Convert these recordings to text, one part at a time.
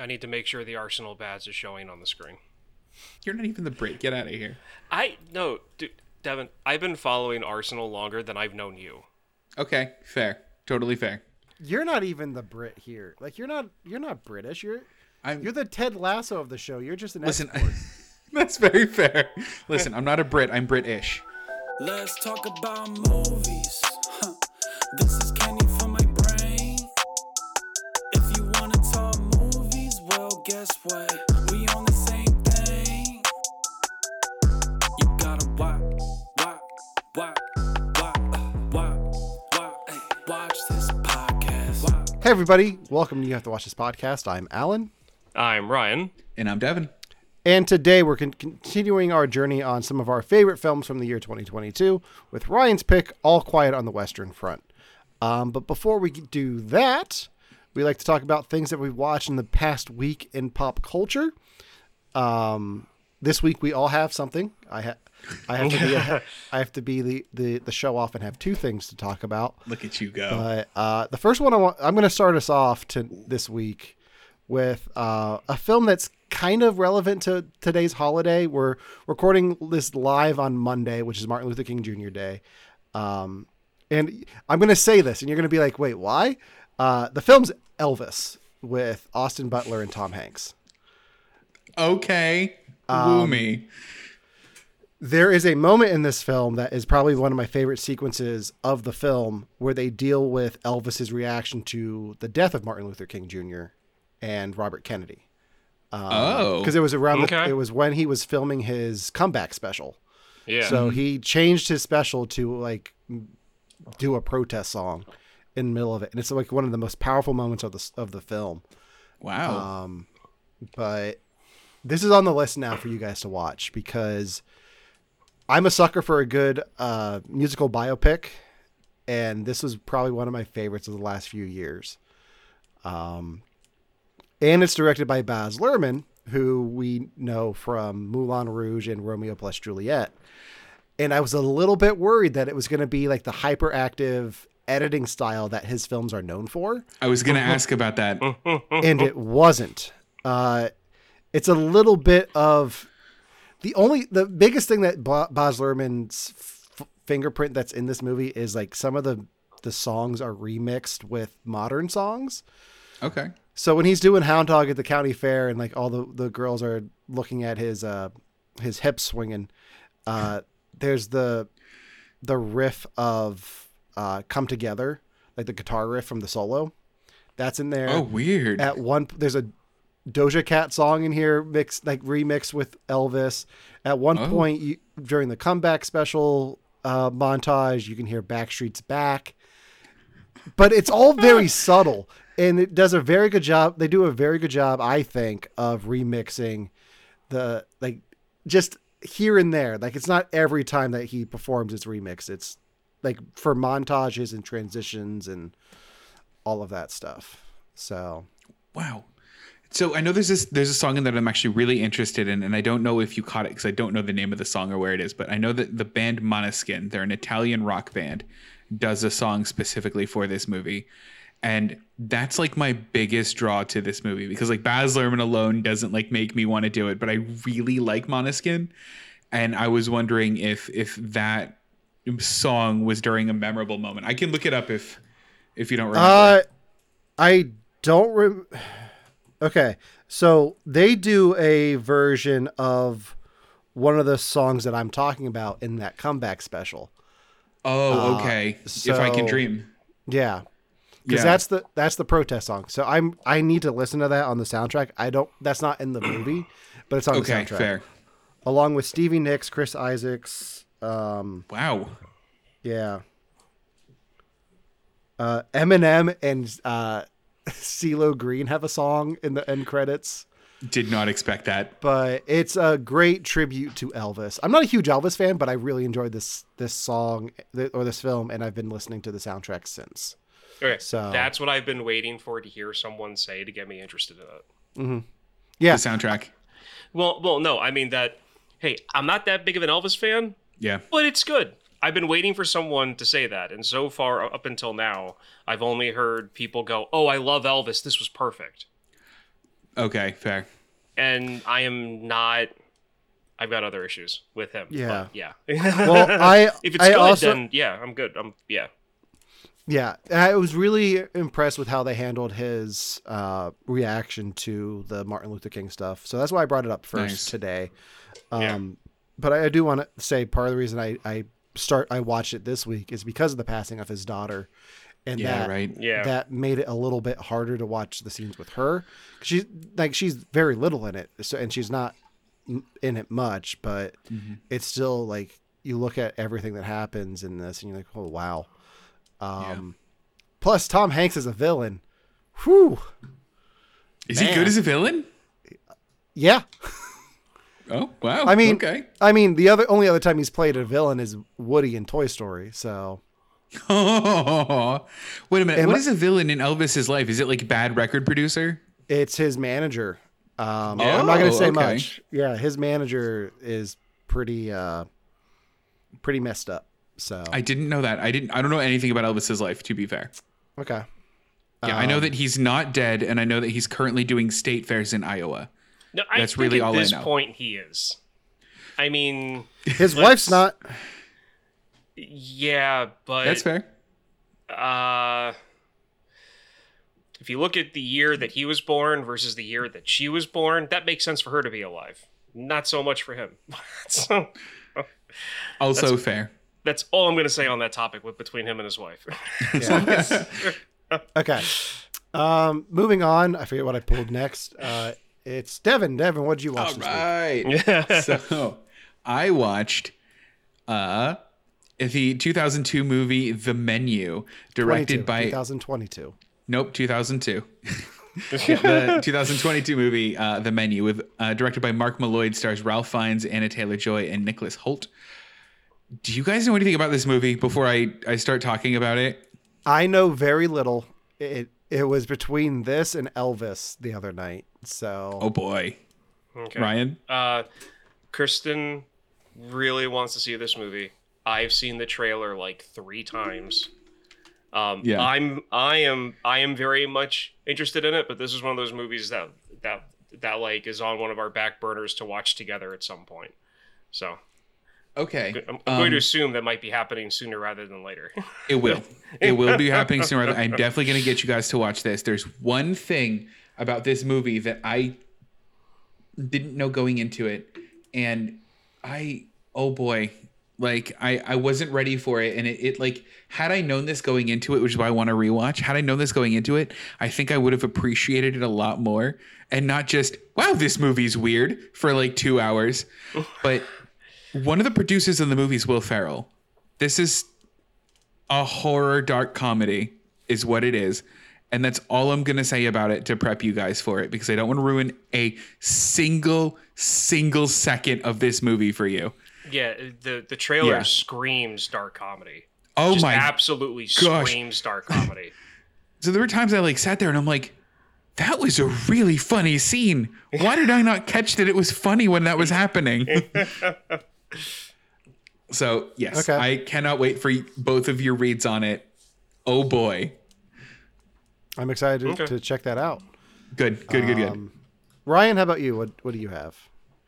I need to make sure the Arsenal badge is showing on the screen. You're not even the Brit. Get out of here. I no, dude, Devin. I've been following Arsenal longer than I've known you. Okay, fair. Totally fair. You're not even the Brit here. Like you're not you're not British. You're I'm, you're the Ted Lasso of the show. You're just an listen. that's very fair. Listen, I'm not a Brit. I'm British. Let's talk about movies. Huh. This is guess what? We on the same thing. You gotta watch, watch, watch, watch, watch, watch, hey, watch this podcast. Watch. hey everybody, welcome to You Have to Watch This podcast. I'm Alan. I'm Ryan. And I'm Devin. And today we're con- continuing our journey on some of our favorite films from the year 2022 with Ryan's pick, All Quiet on the Western Front. Um, but before we do that, we like to talk about things that we've watched in the past week in pop culture. Um, this week we all have something. I have. I have to be. I have to be the, the, the show off and have two things to talk about. Look at you go. But uh, the first one I want, I'm going to start us off to this week with uh, a film that's kind of relevant to today's holiday. We're recording this live on Monday, which is Martin Luther King Jr. Day. Um, and I'm going to say this, and you're going to be like, wait, why? Uh, the film's Elvis with Austin Butler and Tom Hanks. okay. Um, Woo me. There is a moment in this film that is probably one of my favorite sequences of the film where they deal with Elvis's reaction to the death of Martin Luther King Jr. and Robert Kennedy. oh. Because it was around the, Okay. it was when he was filming his comeback special. Yeah. So he changed his special to like do a protest song in the middle of it, and it's like one of the most powerful moments of the of the film. wow. Um, but this is on the list now for you guys to watch because I'm a sucker for a good uh, musical biopic, and this was probably one of my favorites of the last few years. Um, and it's directed by Baz Luhrmann, who we know from Moulin Rouge and Romeo plus Juliet. And I was a little bit worried that it was going to be like the hyperactive editing style that his films are known for I was going to ask about that. and it wasn't. Uh, it's a little bit of the only the biggest thing that Baz Luhrmann's f- fingerprint that's in this movie is like some of the the songs are remixed with modern songs. Okay. So when he's doing Hound Dog at the county fair and like all the the girls are looking at his uh his hips swinging, uh, there's the the riff of uh, "Come Together," like the guitar riff from the solo. That's in there Oh, weird. at one there's a Doja Cat song in here mixed like remixed with Elvis. At one Oh. point you, during the comeback special uh, montage, you can hear Backstreet's back, but it's all very subtle, and it does a very good job. They do a very good job, I think, of remixing the like just here and there. Like it's not every time that he performs it's remix. It's like for montages and transitions and all of that stuff. So Wow. So I know there's this there's a song in that I'm actually really interested in, and I don't know if you caught it because I don't know the name of the song or where it is, but I know that the band Måneskin, they're an Italian rock band, does a song specifically for this movie. And that's like my biggest draw to this movie because like Baz Luhrmann alone doesn't like make me want to do it, but I really like Måneskin, and I was wondering if if that song was during a memorable moment. I can look it up if if you don't remember. Uh, I don't rem. Okay, so they do a version of one of the songs that I'm talking about in that comeback special. oh, okay. if I can uh, dream. Yeah, because Yeah. that's the that's the protest song. So I'm I need to listen to that on the soundtrack. I don't. That's not in the movie, but it's on the Okay, soundtrack. fair. Along with Stevie Nicks, Chris Isaacs. Um, Wow. yeah. Uh, Eminem and uh, CeeLo Green have a song in the end credits. Did not expect that. But it's a great tribute to Elvis. I'm not a huge Elvis fan, but I really enjoyed this this song th- or this film, and I've been listening to the soundtrack since. Okay, So- that's what I've been waiting for to hear someone say to get me interested in it. Yeah, The soundtrack. Well, well, no, I mean that. Hey, I'm not that big of an Elvis fan, Yeah. but it's good. I've been waiting for someone to say that, and so far up until now, I've only heard people go, "Oh, I love Elvis. This was perfect," Okay, fair. and I am not. I've got other issues with him. Yeah. but yeah. Well, I if it's I good, also then yeah, I'm good. I'm yeah. yeah, I was really impressed with how they handled his uh, reaction to the Martin Luther King stuff. So that's why I brought it up first Nice. today. Yeah. But I, I do want to say part of the reason I, I start I watched it this week is because of the passing of his daughter, and Yeah, that right. Yeah. that made it a little bit harder to watch the scenes with her. She's like she's very little in it, so and she's not in it much, but Mm-hmm. it's still like you look at everything that happens in this, and you're like, oh wow. Um, Plus, Tom Hanks is a villain. Whew. Is he good as a villain? Yeah. Oh wow. I mean, okay. I mean, the other only other time he's played a villain is Woody in Toy Story. So Wait a minute. Am What I- is a villain in Elvis's life? Is it like bad record producer? it's his manager. Um, I'm not going to Oh, say okay. much. Yeah, his manager is pretty, uh, pretty messed up. So I didn't know that. I didn't. I don't know anything about Elvis's life. To be fair. okay. Yeah, I know Um, that he's not dead, and I know that he's currently doing state fairs in Iowa. No, I That's think really at all I this know. point he is. I mean, His wife's not. yeah, but That's fair. uh if you look at the year that he was born versus the year that she was born, that makes sense for her to be alive. Not so much for him. so Also fair. that's all I'm going to say on that topic with between him and his wife. Okay. Um, moving on. I forget what I pulled next. Uh, it's Devin. Devin, what did you watch All this week? right. so I watched uh the 2002 movie The Menu, directed by 2022. Nope, 2002. the 2022 movie uh, The Menu, with uh, directed by Mark Mylod, stars Ralph Fiennes, Anna Taylor Joy, and Nicholas Hoult. Do you guys know anything about this movie before I, I start talking about it? I know very little. It it was between this and Elvis the other night. So Oh boy, okay. Ryan. Uh Kristen really wants to see this movie. I've seen the trailer like 3 times. Um Yeah. I'm I am I am very much interested in it, but this is one of those movies that that that like is on one of our back burners to watch together at some point. So, Okay, I'm, I'm going to Um, assume that might be happening sooner rather than later. It will. It will be happening sooner. or. I'm definitely going to get you guys to watch this. There's one thing about this movie that I didn't know going into it, and I oh boy, like I I wasn't ready for it, and it, it like had I known this going into it, which is why I want to rewatch. Had I known this going into it, I think I would have appreciated it a lot more, and not just wow, this movie's weird for like two hours, but one of the producers of the movie is Will Ferrell. This is a horror dark comedy is what it is and that's all i'm going to say about it to prep you guys for it because i don't want to ruin a single single second of this movie for you yeah, the the trailer Yeah. screams dark comedy. oh Just my absolutely gosh. screams dark comedy. so there were times i like sat there and i'm like that was a really funny scene why did i not catch that it was funny when that was happening so yes Okay. i cannot wait for both of your reads on it oh boy I'm excited to, Okay. to check that out. good good good good Um, Ryan, how about you? What what do you have?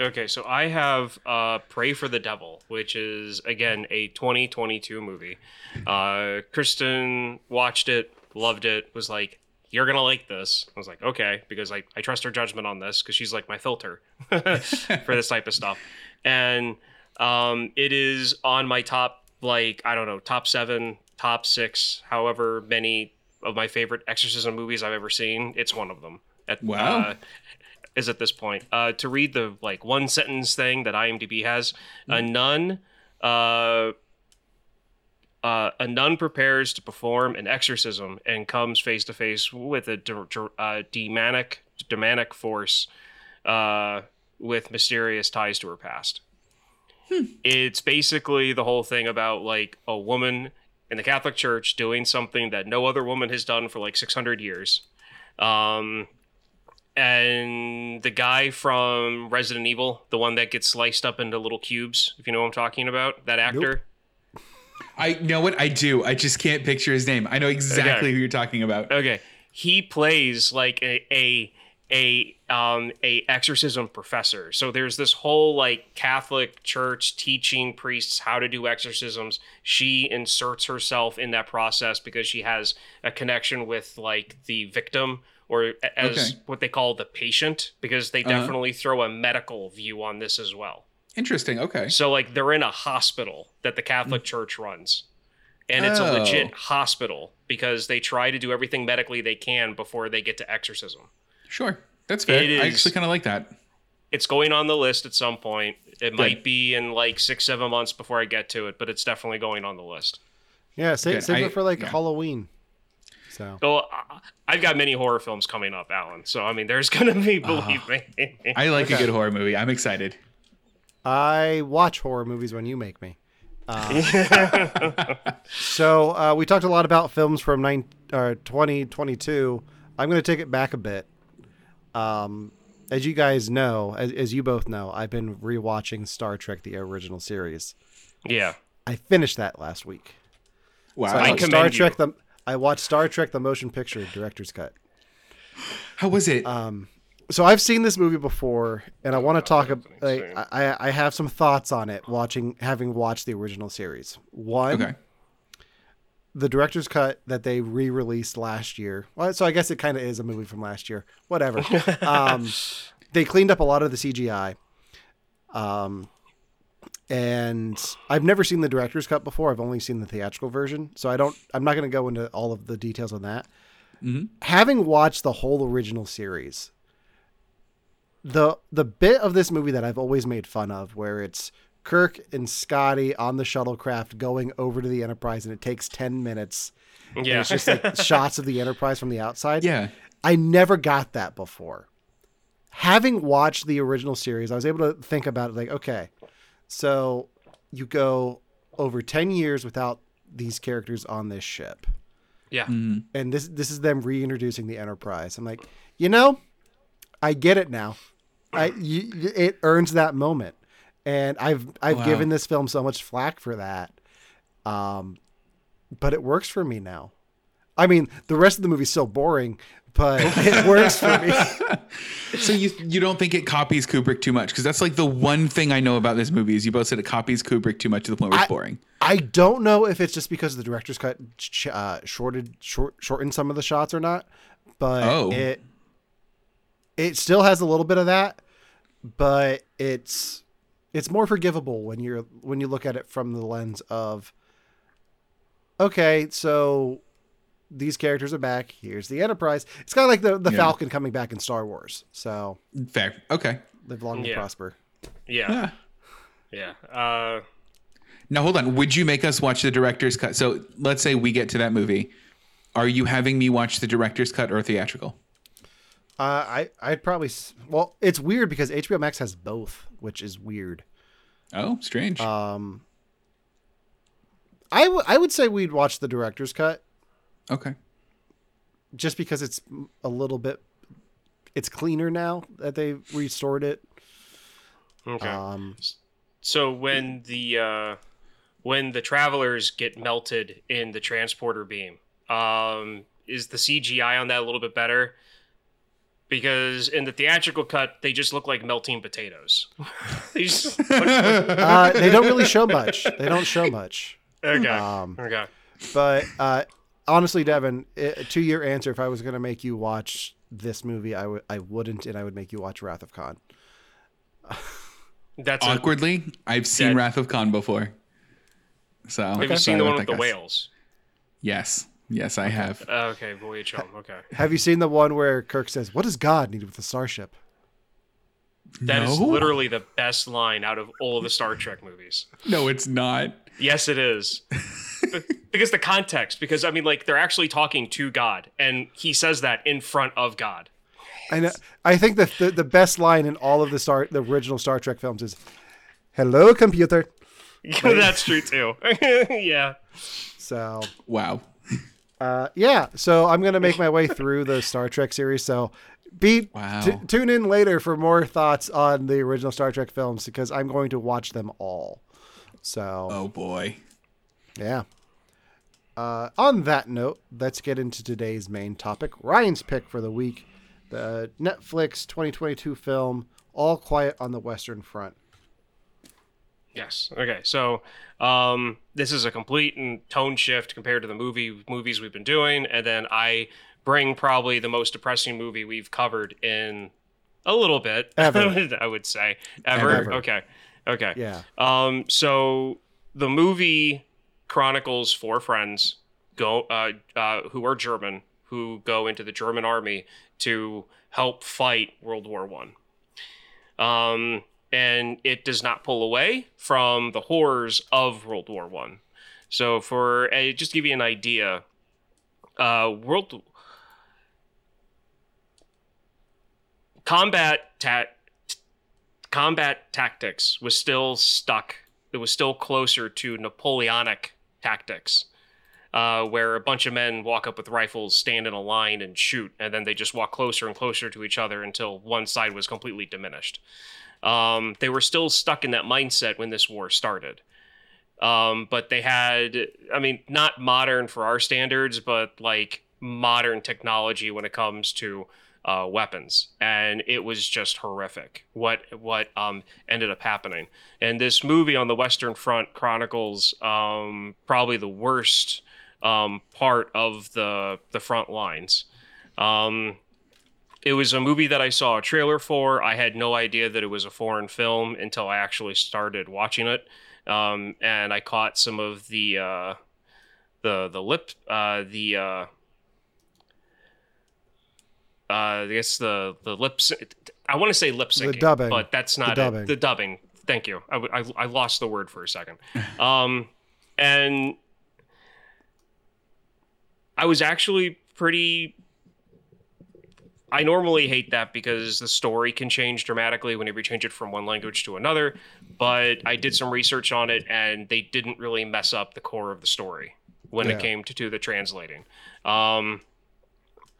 Okay, so I have uh, Prey for the Devil, which is again a 2022 movie. Uh, Kristen watched it, loved it, was like, "You're gonna like this." I was like, "Okay," because I, I trust her judgment on this because she's like my filter for this type of stuff, and um, it is on my top like I don't know top seven, top six, however many of my favorite exorcism movies I've ever seen. It's one of them. At, Wow. uh, is at this point. Uh, to read the like one sentence thing that IMDb has, a nun uh, uh, a nun prepares to perform an exorcism and comes face to face with a de- de- uh, demonic demonic force uh, with mysterious ties to her past. It's basically the whole thing about like a woman in the Catholic Church doing something that no other woman has done for like 600 years. Um, and the guy from Resident Evil, the one that gets sliced up into little cubes, if you know what I'm talking about, that actor. I know what I do. I just can't picture his name. I know exactly Okay. who you're talking about. Okay, he plays like a a a um a exorcism professor. So there's this whole like Catholic church teaching priests how to do exorcisms. She inserts herself in that process because she has a connection with like the victim or as Okay. what they call the patient because they Uh-huh. definitely throw a medical view on this as well. Interesting. Okay. So like they're in a hospital that the Catholic Church runs. And it's a Oh. legit hospital because they try to do everything medically they can before they get to exorcism. Sure. That's fair. It I is- actually kind of like that. It's going on the list at some point. It might be in like six, seven months before I get to it, but it's definitely going on the list. Yeah, save, Good. save I- it for like yeah. Halloween. So So I- I've got many horror films coming up, Alan. So I mean, there's gonna be, believe me. I like a good horror movie. I'm excited. I watch horror movies when you make me. Uh, so uh, we talked a lot about films from nine, uh, 2022. I'm going to take it back a bit. Um, as you guys know, as, as you both know, I've been rewatching Star Trek: The Original Series. yeah. I finished that last week. Wow. So I I watched Star commend you. Trek the I watched Star Trek: The Motion Picture Director's Cut. How was it? Um, so I've seen this movie before, and I want to talk. ab- Like, I I have some thoughts on it. Watching, having watched the original series. One, okay. The director's cut that they re-released last year. Well, so I guess it kind of is a movie from last year. Whatever. um, they cleaned up a lot of the CGI. Um, and I've never seen the director's cut before. I've only seen the theatrical version, so I don't. I'm not going to go into all of the details on that. Having watched the whole original series, the the bit of this movie that I've always made fun of, where it's Kirk and Scotty on the shuttlecraft going over to the Enterprise, and it takes ten minutes. and Yeah. it's just like shots of the Enterprise from the outside. Yeah. I never got that before. Having watched the original series, I was able to think about it like, okay, so you go over 10 years without these characters on this ship. yeah. Mm-hmm. And this this is them reintroducing the Enterprise. I'm like, you know, I get it now. I you, it earns that moment. And I've I've Wow. given this film so much flack for that. Um but it works for me now. I mean, the rest of the movie's so boring, but it works for me. So you you don't think it copies Kubrick too much? Because that's like the one thing I know about this movie is you both said it copies Kubrick too much to the point where it's I- boring. I don't know if it's just because the director's cut uh, shorted short, shortened some of the shots or not, but Oh. it it still has a little bit of that, but it's it's more forgivable when you're when you look at it from the lens of okay, so these characters are back. Here's the Enterprise. It's kind of like the the Yeah. Falcon coming back in Star Wars. So Fair. Okay. live long and Yeah. prosper. Yeah. Yeah. Yeah. Uh, Now hold on. Would you make us watch the director's cut? So let's say we get to that movie. Are you having me watch the director's cut or theatrical? Uh, I I'd probably well, it's weird because HBO Max has both, which is weird. Oh, strange. Um, I w- I would say we'd watch the director's cut okay. just because it's a little bit it's cleaner now that they restored it. okay. Um, So when the uh, when the travelers get melted in the transporter beam, um, is the CGI on that a little bit better? Because in the theatrical cut, they just look like melting potatoes. they just look like- uh, they don't really show much. They don't show much. okay. Um, okay. but uh, honestly, Devin, i to your answer, if I was going to make you watch this movie, I would I wouldn't, and I would make you watch Wrath of Khan. That's Awkwardly, I've seen Dead. Wrath of Khan before. So Have you seen the one with the whales? Yes. Yes, I have. Uh, okay, Voyage Home. Okay, Have you seen the one where Kirk says, "What does God need with a starship?" that is No? literally the best line out of all of the Star Trek movies. No, it's not. Yes, it is. because the context. Because I mean, like they're actually talking to God, and he says that in front of God. And uh, I think that the, the best line in all of the Star the original Star Trek films is "Hello, computer." That's true too. yeah. So Wow. Uh, yeah, so I'm gonna make my way through the Star Trek series. So be Wow. t- tune in later for more thoughts on the original Star Trek films because I'm going to watch them all. So Oh boy. yeah. Uh, on that note, let's get into today's main topic. Ryan's pick for the week: the Netflix 2022 film "All Quiet on the Western Front." Yes. Okay. So um, this is a complete and tone shift compared to the movie movies we've been doing, and then I bring probably the most depressing movie we've covered in a little bit. Ever. I would say ever. Ever. Okay. Okay. Yeah. Um. So the movie chronicles four friends go uh, uh who are German who go into the German army to help fight World War One. Um, and it does not pull away from the horrors of World War One. So, for just to give you an idea, uh, World combat ta- combat tactics was still stuck. It was still closer to Napoleonic tactics, uh, where a bunch of men walk up with rifles, stand in a line, and shoot, and then they just walk closer and closer to each other until one side was completely diminished. Um, they were still stuck in that mindset when this war started. Um, but they had, I mean, not modern for our standards, but like modern technology when it comes to uh, weapons, and it was just horrific. What what um, ended up happening, and this movie on the Western Front chronicles um, probably the worst um, part of the the front lines. Um, it was a movie that I saw a trailer for. I had no idea that it was a foreign film until I actually started watching it, um, and I caught some of the uh, the the lip uh, the uh, uh, I guess the the lips. I want to say lip syncing, dubbing. but that's not The it. The dubbing. Thank you. I, I, I lost the word for a second. Um, and I was actually pretty. I normally hate that because the story can change dramatically whenever you change it from one language to another. But I did some research on it, and they didn't really mess up the core of the story when Yeah. it came to, to the translating. Um,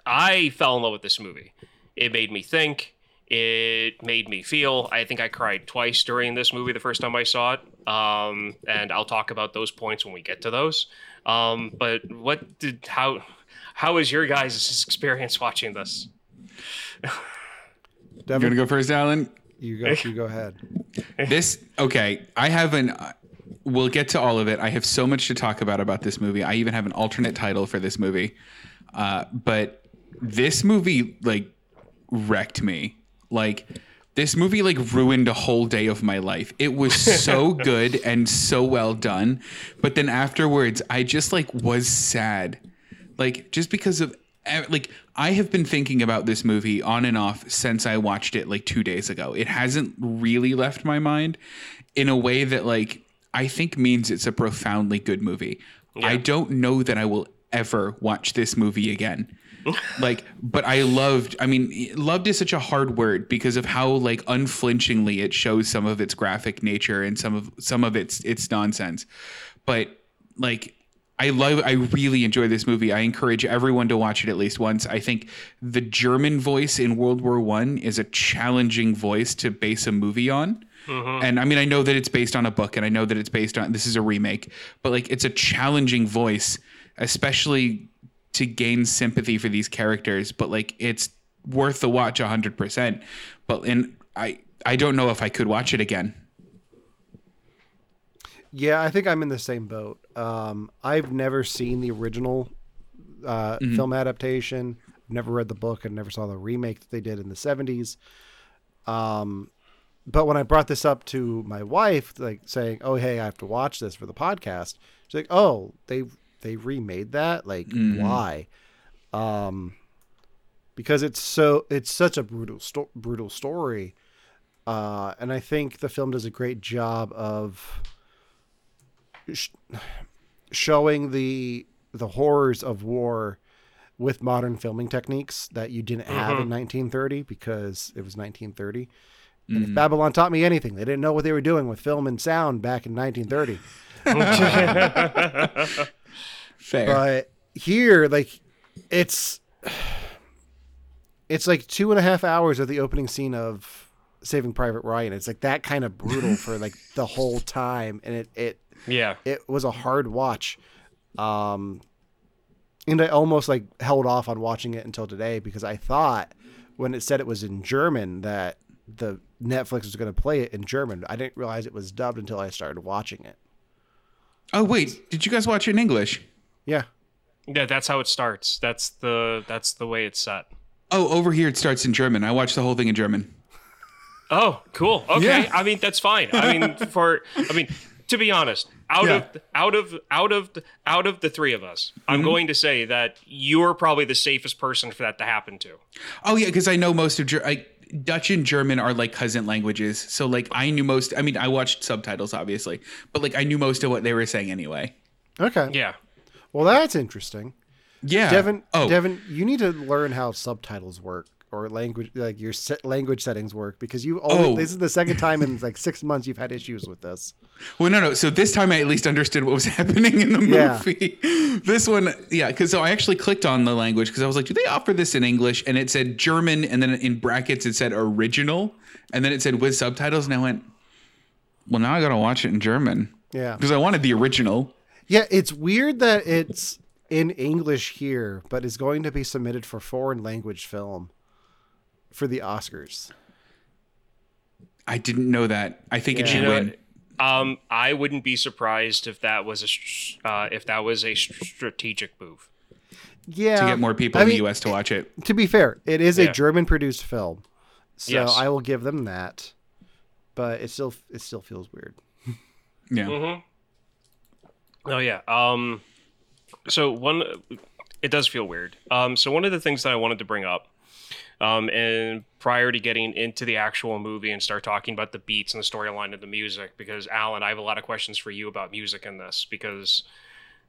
I fell in love with this movie. It made me think. It made me feel. I think I cried twice during this movie the first time I saw it. Um, and I'll talk about those points when we get to those. Um, but what did how how was your guys' experience watching this? You're gonna go first, Alan. you go. You go ahead. This okay. I have an. We'll get to all of it. I have so much to talk about about this movie. I even have an alternate title for this movie. Uh, but this movie like wrecked me. Like this movie like ruined a whole day of my life. It was so good and so well done, but then afterwards I just like was sad. Like just because of like I have been thinking about this movie on and off since I watched it like 2 days ago. It hasn't really left my mind in a way that like I think means it's a profoundly good movie. I don't know that I will ever watch this movie again. like but I loved I mean loved is such a hard word because of how like unflinchingly it shows some of its graphic nature and some of some of its its nonsense. But like I love I really enjoy this movie. I encourage everyone to watch it at least once. I think the German voice in World War 1 is a challenging voice to base a movie on. Mm-hmm. And I mean I know that it's based on a book and I know that it's based on this is a remake, but like it's a challenging voice especially to gain sympathy for these characters, but like it's worth the watch 100%. But and I I don't know if I could watch it again. Yeah, I think I'm in the same boat. Um, I've never seen the original uh, film adaptation. Never read the book and never saw the remake that they did in the 70s. Um, but when I brought this up to my wife, like saying, "Oh, hey, I have to watch this for the podcast," she's like, "Oh, they they remade that? Like, why?" Um, because it's so it's such a brutal sto- brutal story, uh, and I think the film does a great job of sh- showing the the horrors of war with modern filming techniques that you didn't have in mm-hmm. 1930 because it was 1930. And if mm. Babylon taught me anything, they didn't know what they were doing with film and sound back in 1930. Fair. But here, like, it's it's like two and a half hours of the opening scene of Saving Private Ryan. It's like that kind of brutal for like the whole time, and it it Yeah. it was a hard watch. Um, and I almost like held off on watching it until today because I thought when it said it was in German that the Netflix was going to play it in German. I didn't realize it was dubbed until I started watching it. oh wait, did you guys watch it in English? Yeah. Yeah, that's how it starts. That's the that's the way it's set. Oh, over here it starts in German. I watched the whole thing in German. Oh, cool. Okay. Yeah. I mean, that's fine. I mean, for I mean, to be honest, out Yeah. of out of out of out of the three of us, I'm mm-hmm. going to say that you're probably the safest person for that to happen to. Oh yeah, because I know most of Ger- I, Dutch and German are like cousin languages. So like I knew most. I mean, I watched subtitles obviously, but like I knew most of what they were saying anyway. Okay. Yeah. Well, that's interesting. Yeah. Devin, Oh, Devin, you need to learn how subtitles work or language, like your set language settings work, because you. Only, Oh. This is the second time in like six months you've had issues with this. well, no, no. So this time I at least understood what was happening in the Yeah. movie. this one, yeah, because so I actually clicked on the language because I was like, do they offer this in English? And it said German, and then in brackets it said original, and then it said with subtitles, and I went, well, now I gotta watch it in German Yeah. because I wanted the original. Yeah, it's weird that it's in English here, but is going to be submitted for foreign language film for the Oscars. I didn't know that. I think it Yeah. should You know, win. um, I wouldn't be surprised if that was a uh, if that was a strategic move. Yeah, To get more people I in mean, the U.S. to watch it. To be fair, it is Yeah. a German-produced film, so Yes. I will give them that. But it still it still feels weird. Yeah. Mm-hmm. Oh yeah. Um. So one, it does feel weird. Um. So one of the things that I wanted to bring up, um, and prior to getting into the actual movie and start talking about the beats and the storyline and the music, because Alan, I have a lot of questions for you about music in this because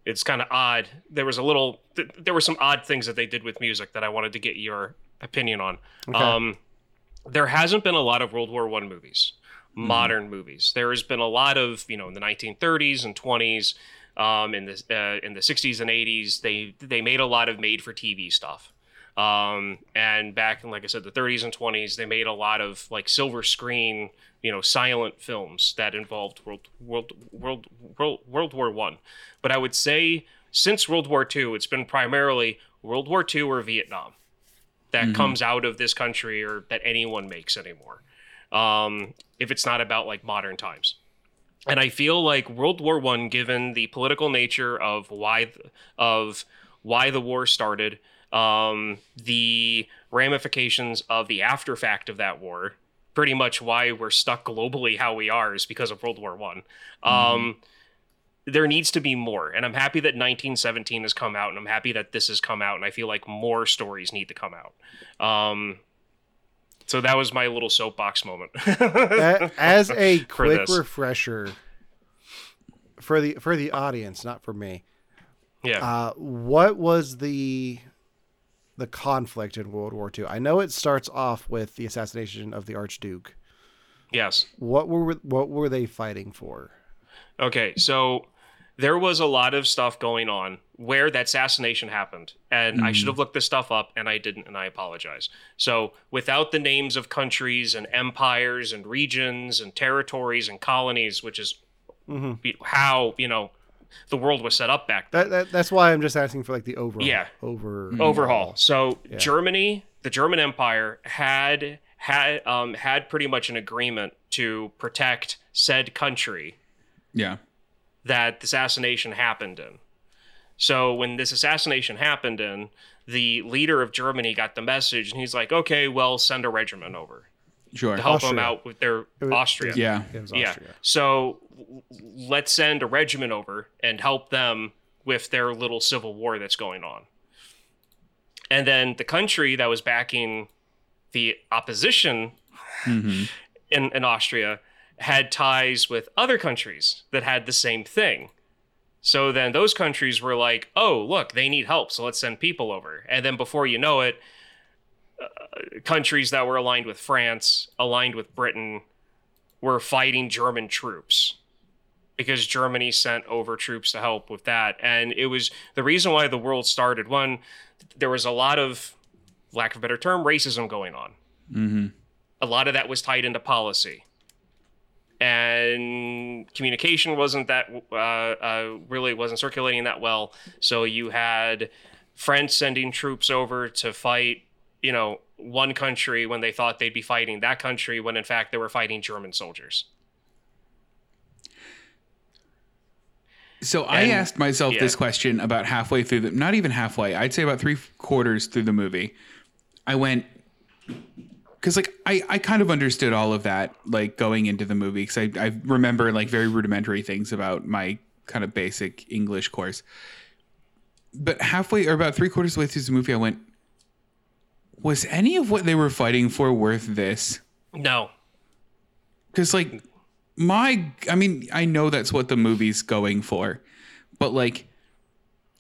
it's kind of odd. There was a little, th- there were some odd things that they did with music that I wanted to get your opinion on. Um, there hasn't been a lot of World War One movies, modern movies. There has been a lot of, you know, in the 1930s and 20s, um, in the uh, in the 60s and 80s, they they made a lot of made-for-TV stuff. Um, and back in, like I said, the 30s and 20s, they made a lot of like silver screen, you know, silent films that involved World World World World, World War One. But I would say since World War Two, it's been primarily World War Two or Vietnam that comes out of this country or that anyone makes anymore. Um, if it's not about like modern times. And I feel like World War One, given the political nature of why of why the war started, um, the ramifications of the after fact of that war, pretty much why we're stuck globally how we are is because of World War One. Um, there needs to be more, and I'm happy that 1917 has come out, and I'm happy that this has come out, and I feel like more stories need to come out. Um, so that was my little soapbox moment. As a quick refresher for the for the audience, not for me. yeah. Uh, what was the the conflict in World War II? I know it starts off with the assassination of the Archduke. yes. What were what were they fighting for? Okay, so there was a lot of stuff going on where that assassination happened, and I should mm. have looked this stuff up, and I didn't, and I apologize. So, without the names of countries and empires and regions and territories and colonies, which is be- how you know the world was set up back then. That, that that's why I'm just asking for like the overall. Yeah. over overhaul. So Germany, the German Empire had had um, had pretty much an agreement to protect said country Yeah. that the assassination happened in. So when this assassination happened in, the leader of Germany got the message and he's like, "Okay, well, send a regiment over Sure. to help them out with their was- Austria." Yeah. It was Yeah. So l- let's send a regiment over and help them with their little civil war that's going on. And then the country that was backing the opposition Mm-hmm. in, in Austria had ties with other countries that had the same thing. So then those countries were like, "Oh, look, they need help, so let's send people over." And then before you know it, uh, countries that were aligned with France, aligned with Britain, were fighting German troops because Germany sent over troops to help with that. And it was the reason why the world started. One, there was a lot of, lack of a better term, racism going on. Mm-hmm. A lot of that was tied into policy. And communication wasn't that, uh, uh, really wasn't circulating that well. So you had France sending troops over to fight, you know, one country when they thought they'd be fighting that country, when in fact they were fighting German soldiers. So I asked myself yeah. this question about halfway through the not even halfway, I'd say about three quarters through the movie. I went because like I, I kind of understood all of that like going into the movie because I, I remember like very rudimentary things about my kind of basic English course. But halfway or about three quarters of the way through the movie, I went, was any of what they were fighting for worth this? No, because like my i mean i know that's what the movie's going for but like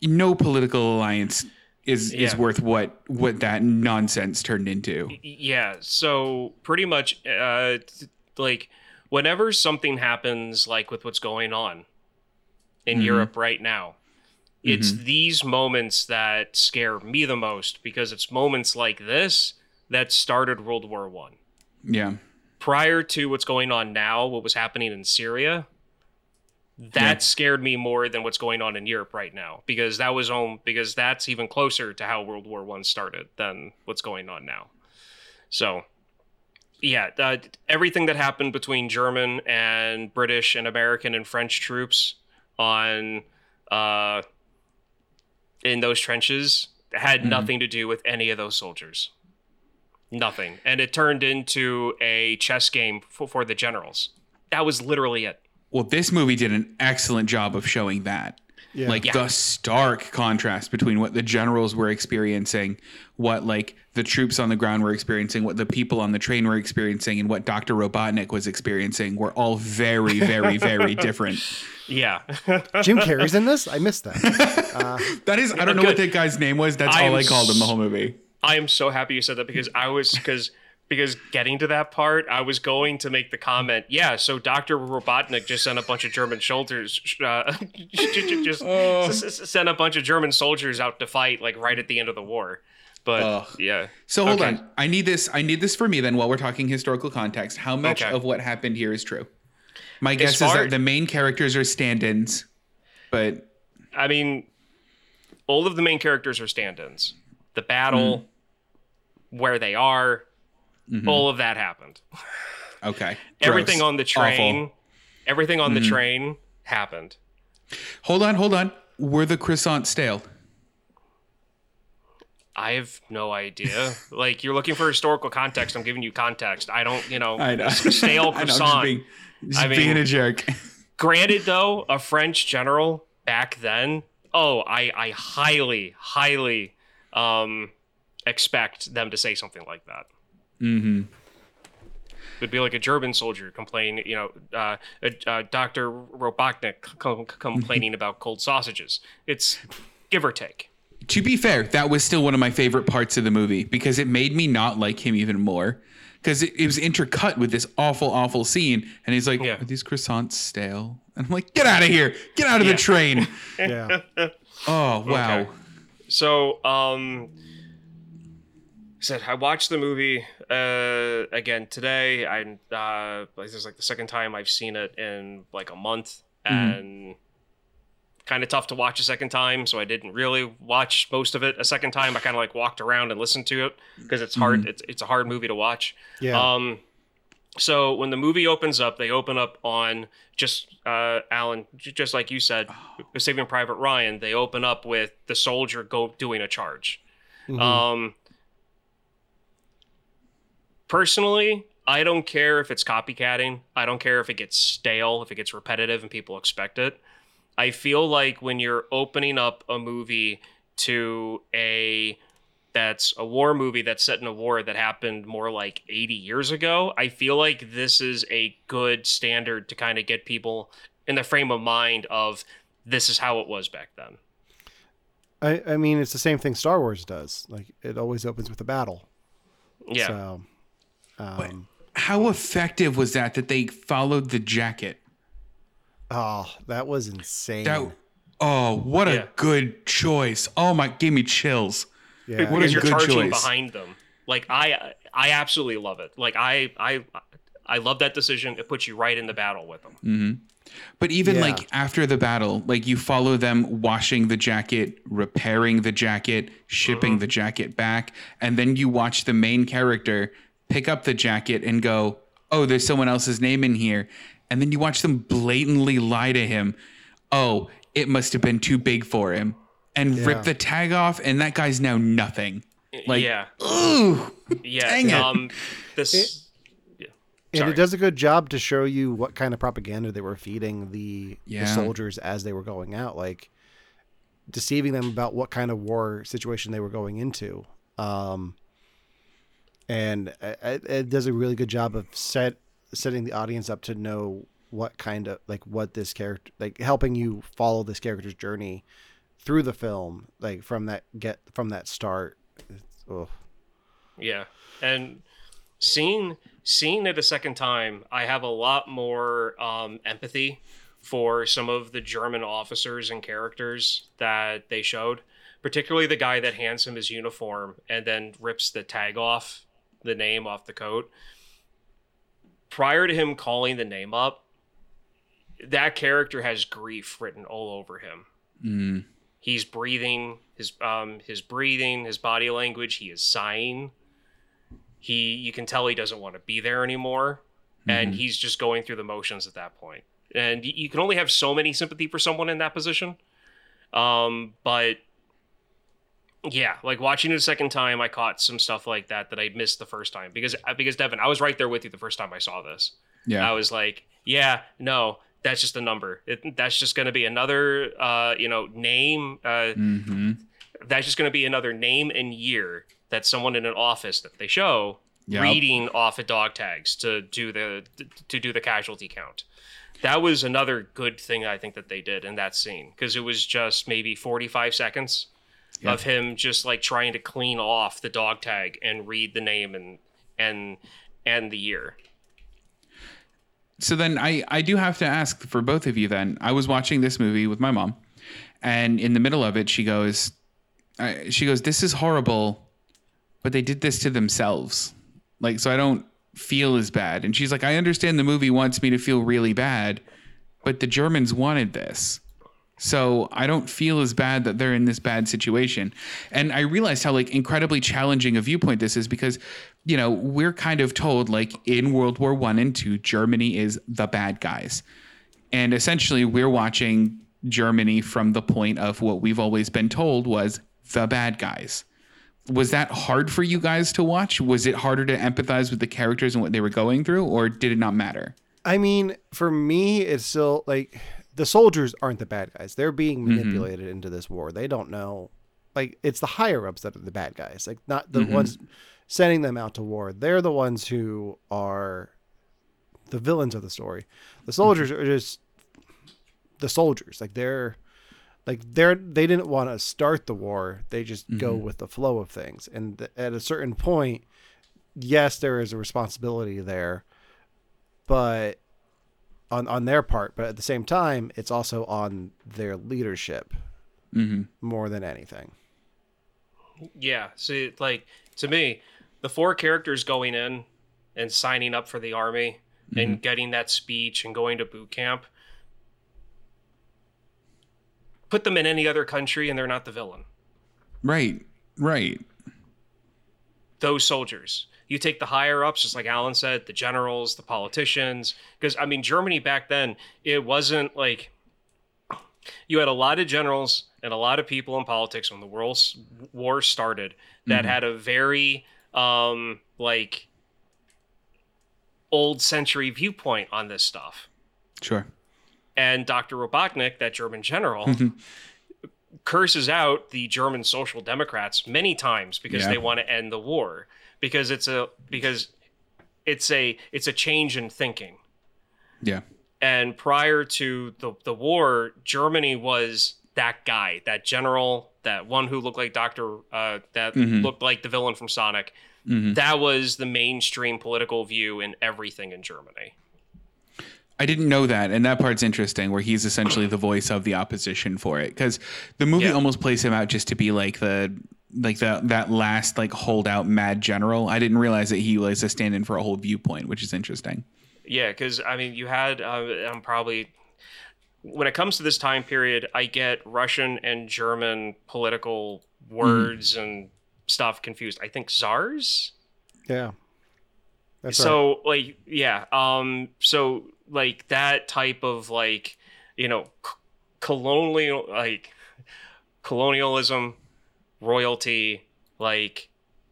no political alliance is is worth what what that nonsense turned into. Yeah, so pretty much uh like whenever something happens like with what's going on in Europe right now, it's these moments that scare me the most because it's moments like this that started World War 1. yeah Prior to what's going on now, what was happening in Syria, that Yeah. scared me more than what's going on in Europe right now because that was on because that's even closer to how World War 1 started than what's going on now. So, yeah, uh, everything that happened between German and British and American and French troops on uh, in those trenches had mm-hmm. nothing to do with any of those soldiers. Nothing, and it turned into a chess game for, for the generals. That was literally it. well this movie did an excellent job of showing that Yeah. like Yeah. the stark contrast between what the generals were experiencing what like the troops on the ground were experiencing what the people on the train were experiencing and what dr robotnik was experiencing were all very very very different Yeah, Jim Carrey's in this. I missed that. Uh, that is, I don't know good. what that guy's name was. That's I all I called him the whole movie. I am so happy you said that because I was because because getting to that part, I was going to make the comment. Yeah, so Doctor Robotnik just sent a bunch of German soldiers, uh, just s- sent a bunch of German soldiers out to fight like right at the end of the war. But yeah, So hold Okay. on. I need this. I need this for me then. While we're talking historical context, how much Okay. of what happened here is true? My guess is that the main characters are stand-ins, but I mean, all of the main characters are stand-ins. The battle, where they are, all of that happened. okay. Everything on the train, Awful. everything on the train happened. Hold on. Hold on. Were the croissants stale? I have no idea. like you're looking for historical context. I'm giving you context. I don't, you know, I know. stale I know, I'm just being, just I being mean- a jerk. Granted, though, a French general back then. Oh, I, I highly, highly um, expect them to say something like that. Mm-hmm. It'd be like a German soldier complaining, you know, uh, uh, uh, Doctor Robotnik com- complaining about cold sausages. It's give or take. To be fair, that was still one of my favorite parts of the movie because it made me not like him even more. Because it, it was intercut with this awful, awful scene, and he's like, Yeah. "Are these croissants stale?" And I'm like, "Get out of here! Get out of Yeah. the train!" Yeah. Oh wow. Okay. So, um, said I watched the movie uh, again today. I uh, like, this is like the second time I've seen it in like a month, and kind of tough to watch a second time. So I didn't really watch most of it a second time. I kind of like walked around and listened to it because it's hard. It's it's a hard movie to watch. Yeah. Um, so when the movie opens up, they open up on just uh, Alan, just like you said, with Saving Private Ryan. They open up with the soldier go doing a charge. Um, personally, I don't care if it's copycatting. I don't care if it gets stale, if it gets repetitive, and people expect it. I feel like when you're opening up a movie to a that's a war movie that's set in a war that happened more like 80 years ago, I feel like this is a good standard to kind of get people in the frame of mind of this is how it was back then. I, I mean, it's the same thing Star Wars does. Like it always opens with a battle. Yeah. So, um, How effective was that that they followed the jacket? oh, that was insane. That oh, what a good choice. Oh my, gave me chills. yeah. what a you're good charging choice. behind them. Like I, I absolutely love it. Like I, I, I love that decision. It puts you right in the battle with them. But even Yeah. like after the battle, like you follow them washing the jacket, repairing the jacket, shipping the jacket back, and then you watch the main character pick up the jacket and go, "Oh, there's someone else's name in here." And then you watch them blatantly lie to him. "Oh, it must have been too big for him." And Yeah. rip the tag off and that guy's now nothing. Like, yeah, ooh. yeah. dang it. Um, this. yeah. and Sorry. it does a good job to show you what kind of propaganda they were feeding the, Yeah. the soldiers as they were going out, like deceiving them about what kind of war situation they were going into. Um, and it, it- it does a really good job of set setting the audience up to know what kind of like what this character like helping you follow this character's journey through the film like from that get from that start. Oh. Yeah, and seeing seeing it a second time, I have a lot more um, empathy for some of the German officers and characters that they showed, particularly the guy that hands him his uniform and then rips the tag off, the name off the coat. Prior to him calling the name up, that character has grief written all over him Mm. he's breathing his um his breathing his body language he is sighing he you can tell he doesn't want to be there anymore and he's just going through the motions at that point. point and you can only have so many sympathy for someone in that position um but yeah like watching it a second time i caught some stuff like that that i missed the first time because uh, because devin i was right there with you the first time i saw this Yeah. I was like, yeah, no, that's just a number. It, that's just going to be another, uh, you know, name. Uh, hmm That's just going to be another name and year that someone in an office that they show Yep. reading off of dog tags to do the to do the casualty count. That was another good thing I think that they did in that scene because it was just maybe 45 seconds Yeah. of him just like trying to clean off the dog tag and read the name and and and the year. so then I, I do have to ask for both of you then i was watching this movie with my mom and in the middle of it she goes I, she goes this is horrible but they did this to themselves like so i don't feel as bad and she's like i understand the movie wants me to feel really bad but the germans wanted this so I don't feel as bad that they're in this bad situation. And I realized how like incredibly challenging a viewpoint this is because, you know, we're kind of told like in World War One and Two, Germany is the bad guys. And essentially we're watching Germany from the point of what we've always been told was the bad guys. Was that hard for you guys to watch? Was it harder to empathize with the characters and what they were going through, or did it not matter? I mean, for me, it's still like the soldiers aren't the bad guys. They're being mm-hmm. manipulated into this war. They don't know. Like it's the higher ups that are the bad guys. Like not the mm-hmm. ones sending them out to war. They're the ones who are the villains of the story. The mm-hmm. soldiers are just the soldiers. Like they're like they're they didn't want to start the war. They just go with the flow of things. And th- at a certain point, yes, there is a responsibility there, but on on their part. But at the same time, it's also on their leadership Mm-hmm. more than anything. Yeah. See, like to me, the four characters going in and signing up for the army and getting that speech and going to boot camp. Put them in any other country and they're not the villain. Right, right. Those soldiers. You take the higher ups, just like Alan said, the generals, the politicians. Because, I mean, Germany back then, it wasn't like you had a lot of generals and a lot of people in politics when the world war started that had a very um like old century viewpoint on this stuff Sure. and dr robotnik that german general curses out the german social democrats many times because Yeah. they want to end the war because it's a because it's a it's a change in thinking Yeah. and prior to the the war, Germany was that guy, that general, that one who looked like Doctor, uh, that Mhm. looked like the villain from Sonic. Mhm. That was the mainstream political view in everything in Germany. I didn't know that, and that part's interesting. Where he's essentially the voice of the opposition for it, because the movie Yeah. almost plays him out just to be like the like that that last like holdout mad general. I didn't realize that he was a stand-in for a whole viewpoint, which is interesting. Yeah, because I mean, you had uh, I'm probably when it comes to this time period, I get Russian and German political words and stuff confused. I think czars. Yeah. That's right. so like yeah, um, so like that type of like you know c- colonial like colonialism, royalty, like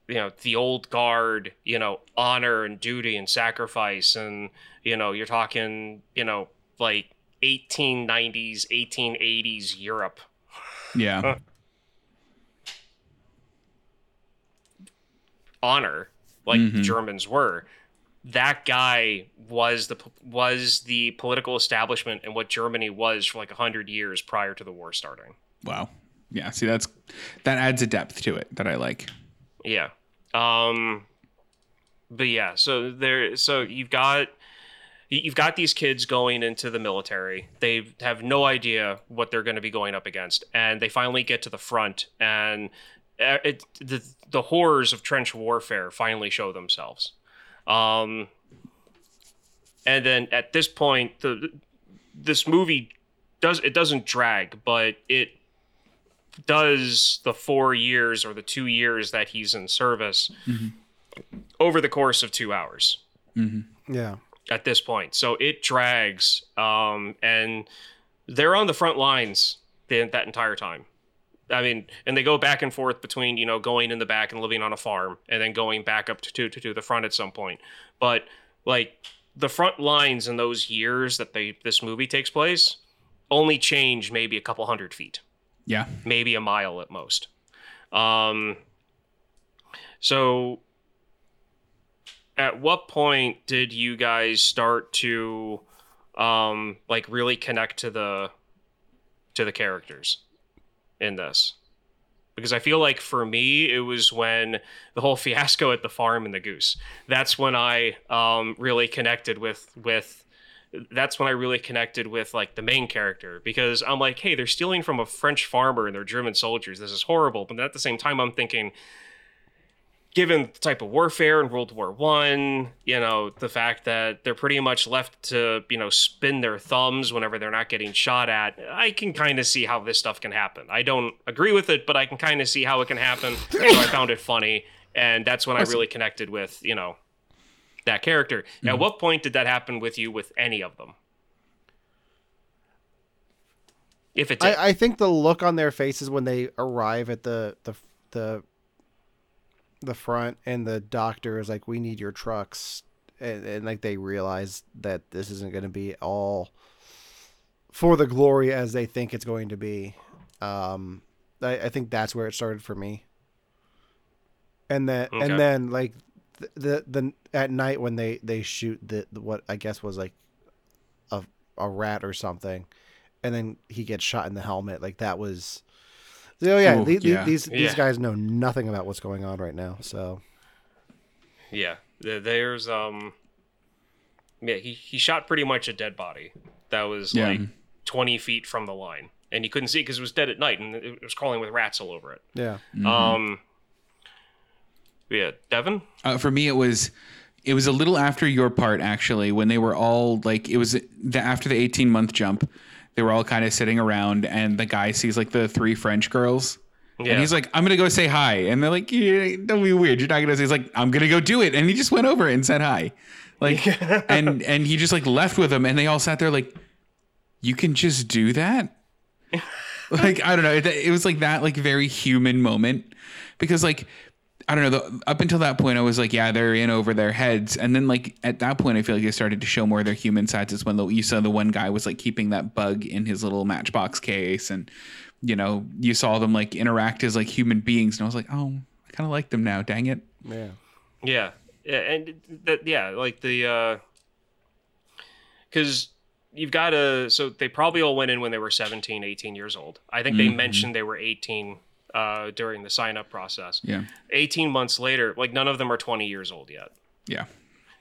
you know the old guard, you know honor and duty and sacrifice, and you know you're talking you know like 1890s, 1880s Europe. Yeah, honor like the Mhm. Germans were. That guy was the was the political establishment and what Germany was for like a hundred years prior to the war starting. wow. Yeah, see that's that adds a depth to it that I like. Yeah. Um but yeah, so there so you've got you've got these kids going into the military. They have no idea what they're going to be going up against and they finally get to the front and uh, it the the horrors of trench warfare finally show themselves. Um and then at this point the this movie does it doesn't drag, but it does the four years or the two years that he's in service over the course of two hours yeah. at this point. So it drags, um, and they're on the front lines the, that entire time. I mean, and they go back and forth between you know going in the back and living on a farm, and then going back up to to, to the front at some point. But like the front lines in those years that they this movie takes place only change maybe a couple hundred feet Yeah, maybe a mile at most. Um, so, at what point did you guys start to, um, like really connect to the, to the characters in this? Because I feel like for me, it was when the whole fiasco at the farm and the goose. That's when I um, really connected with with that's when I really connected with like the main character because I'm like, hey, they're stealing from a French farmer and they're German soldiers. This is horrible. But at the same time, I'm thinking, given the type of warfare in World War One, you know, the fact that they're pretty much left to, you know, spin their thumbs whenever they're not getting shot at, I can kind of see how this stuff can happen. I don't agree with it, but I can kind of see how it can happen. so I found it funny, and that's when I really connected with, you know, that character. At what point did that happen with you with any of them? If it did. I, I think the look on their faces when they arrive at the the the the front and the doctor is like, "We need your trucks," and, and like they realize that this isn't going to be all for the glory as they think it's going to be. Um, I, I think that's where it started for me. And then Okay. and then like the, the the at night when they they shoot the, the what I guess was like a a rat or something and then he gets shot in the helmet. Like that was, oh yeah, Ooh, the- the- yeah. these these Yeah. guys know nothing about what's going on right now. So Yeah, there's um, yeah, he he shot pretty much a dead body that was Yeah. like twenty feet from the line, and you couldn't see because it was dead at night and it was crawling with rats all over it. yeah, Um, yeah, Devin. Uh, for me, it was it was a little after your part actually when they were all like it was the after the 18 month jump they were all kind of sitting around and the guy sees like the three french girls Yeah. and he's like i'm gonna go say hi and they're like yeah, don't be weird you're not gonna say he's like i'm gonna go do it and he just went over and said hi like and and he just like left with them and they all sat there like you can just do that like I don't know. It, it was like that, like very human moment, because like I don't know. The, up until that point, I was like, yeah, they're in over their heads, and then like at that point, I feel like they started to show more of their human sides. Is when the, you saw the one guy was like keeping that bug in his little Matchbox case, and you know you saw them like interact as like human beings, and I was like, oh, I kind of like them now. Dang it. yeah, Yeah, yeah, and that yeah, like the uh, because you've got to so they probably all went in when they were 17 18 years old i think they mm-hmm. mentioned they were 18 uh, during the sign up process Yeah. 18 months later like none of them are 20 years old yet Yeah.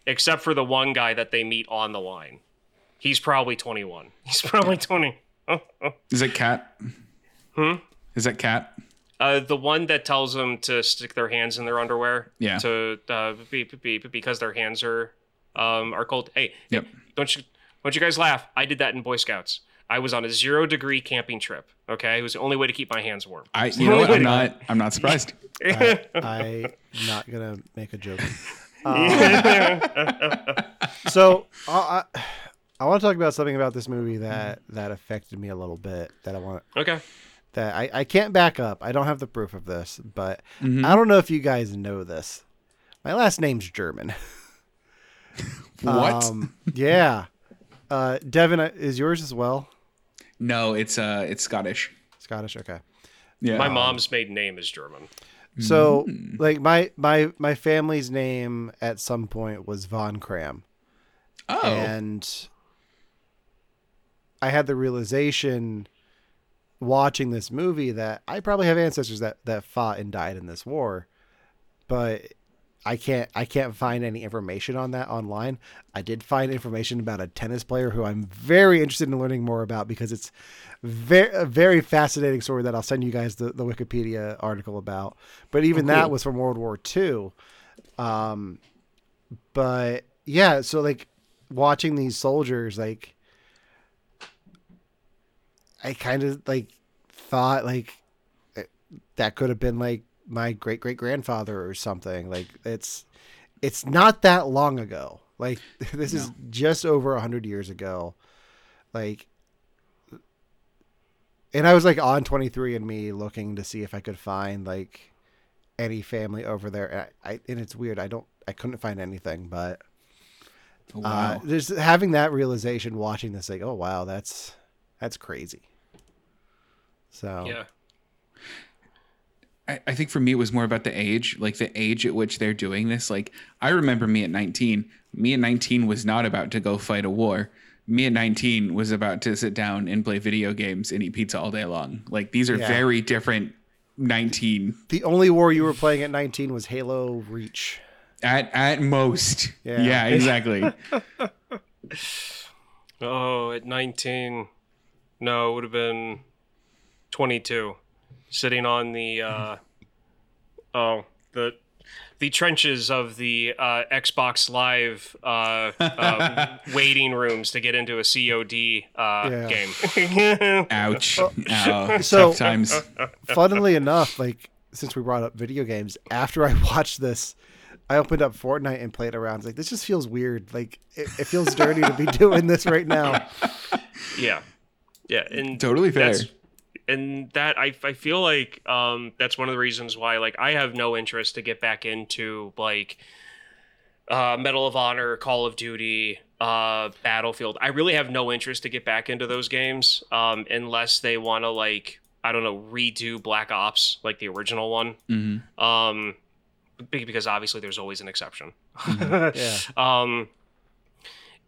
except for the one guy that they meet on the line he's probably 21 he's probably 20 Is it Kat? Hmm. Is that Kat? uh, the one that tells them to stick their hands in their underwear Yeah. to uh, be, be, be- because their hands are um, are cold hey Yep. don't you don't you guys laugh i did that in boy scouts i was on a zero degree camping trip okay it was the only way to keep my hands warm I. You know what? I'm not. I'm not surprised. I'm not gonna make a joke. Um, so I, I, I want to talk about something about this movie that that affected me a little bit. That I want okay that I, I can't back up. I don't have the proof of this, but I don't know if you guys know this. My last name's German. What? Um, yeah. Uh, Devin, uh, is yours as well? No, it's uh, it's Scottish. Scottish. Okay. Yeah. my mom's maiden name is german So, like my my my family's name at some point was Von Cramm. Oh. and I had the realization watching this movie that I probably have ancestors that that fought and died in this war, but I can't I can't find any information on that online. I did find information about a tennis player who I'm very interested in learning more about because it's very a very fascinating story that I'll send you guys the, the Wikipedia article about. But even that was from World War II. Um, but yeah, so like watching these soldiers, like I kind of like thought like eh, that could have been like my great great grandfather or something. Like it's it's not that long ago. Like this is just over a hundred years ago. Like and I was like on 23 and me looking to see if I could find like any family over there. And I, I and it's weird. I don't I couldn't find anything, but uh, wow. just having that realization watching this like, oh wow, that's that's crazy. So yeah I, I think for me it was more about the age, like the age at which they're doing this. Like I remember me at 19. Me at 19 was not about to go fight a war. Me at 19 was about to sit down and play video games and eat pizza all day long. Like these are Yeah. very different 19 the only war you were playing at 19 was Halo Reach. at at most. Yeah. Yeah, exactly. oh at 19 no it would have been 22 sitting on the uh oh the the trenches of the uh, Xbox Live uh, uh, waiting rooms to get into a COD uh, Yeah. game. Ouch. Ow. So- Tough times. Funnily enough, like since we brought up video games, after I watched this, I opened up Fortnite and played around. It's like this just feels weird. Like it, it feels dirty to be doing this right now. yeah, yeah, and Totally fair. that's- and that I, I feel like um, that's one of the reasons why like I have no interest to get back into like uh, Medal of Honor, Call of Duty, uh, Battlefield. I really have no interest to get back into those games um, unless they want to like I don't know redo Black Ops like the original one. Mhm. Um, because obviously there's always an exception. Yeah. Um,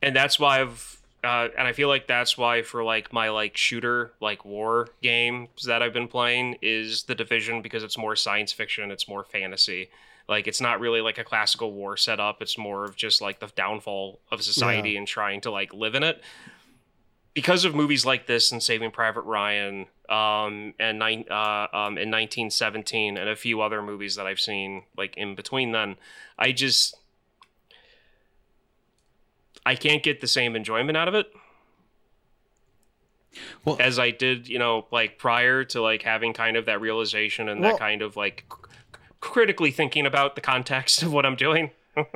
and that's why I've uh, and I feel like that's why for like my like shooter like war games that I've been playing is the division because it's more science fiction, it's more fantasy. Like it's not really like a classical war setup. It's more of just like the downfall of society and trying to like live in it. Because of movies like this and Saving Private Ryan, um, and nine, uh, um, in 1917, and a few other movies that I've seen like in between then, I just I can't get the same enjoyment out of it Well, as I did, you know, like prior to like having kind of that realization and Well- that kind of like c- critically thinking about the context of what I'm doing.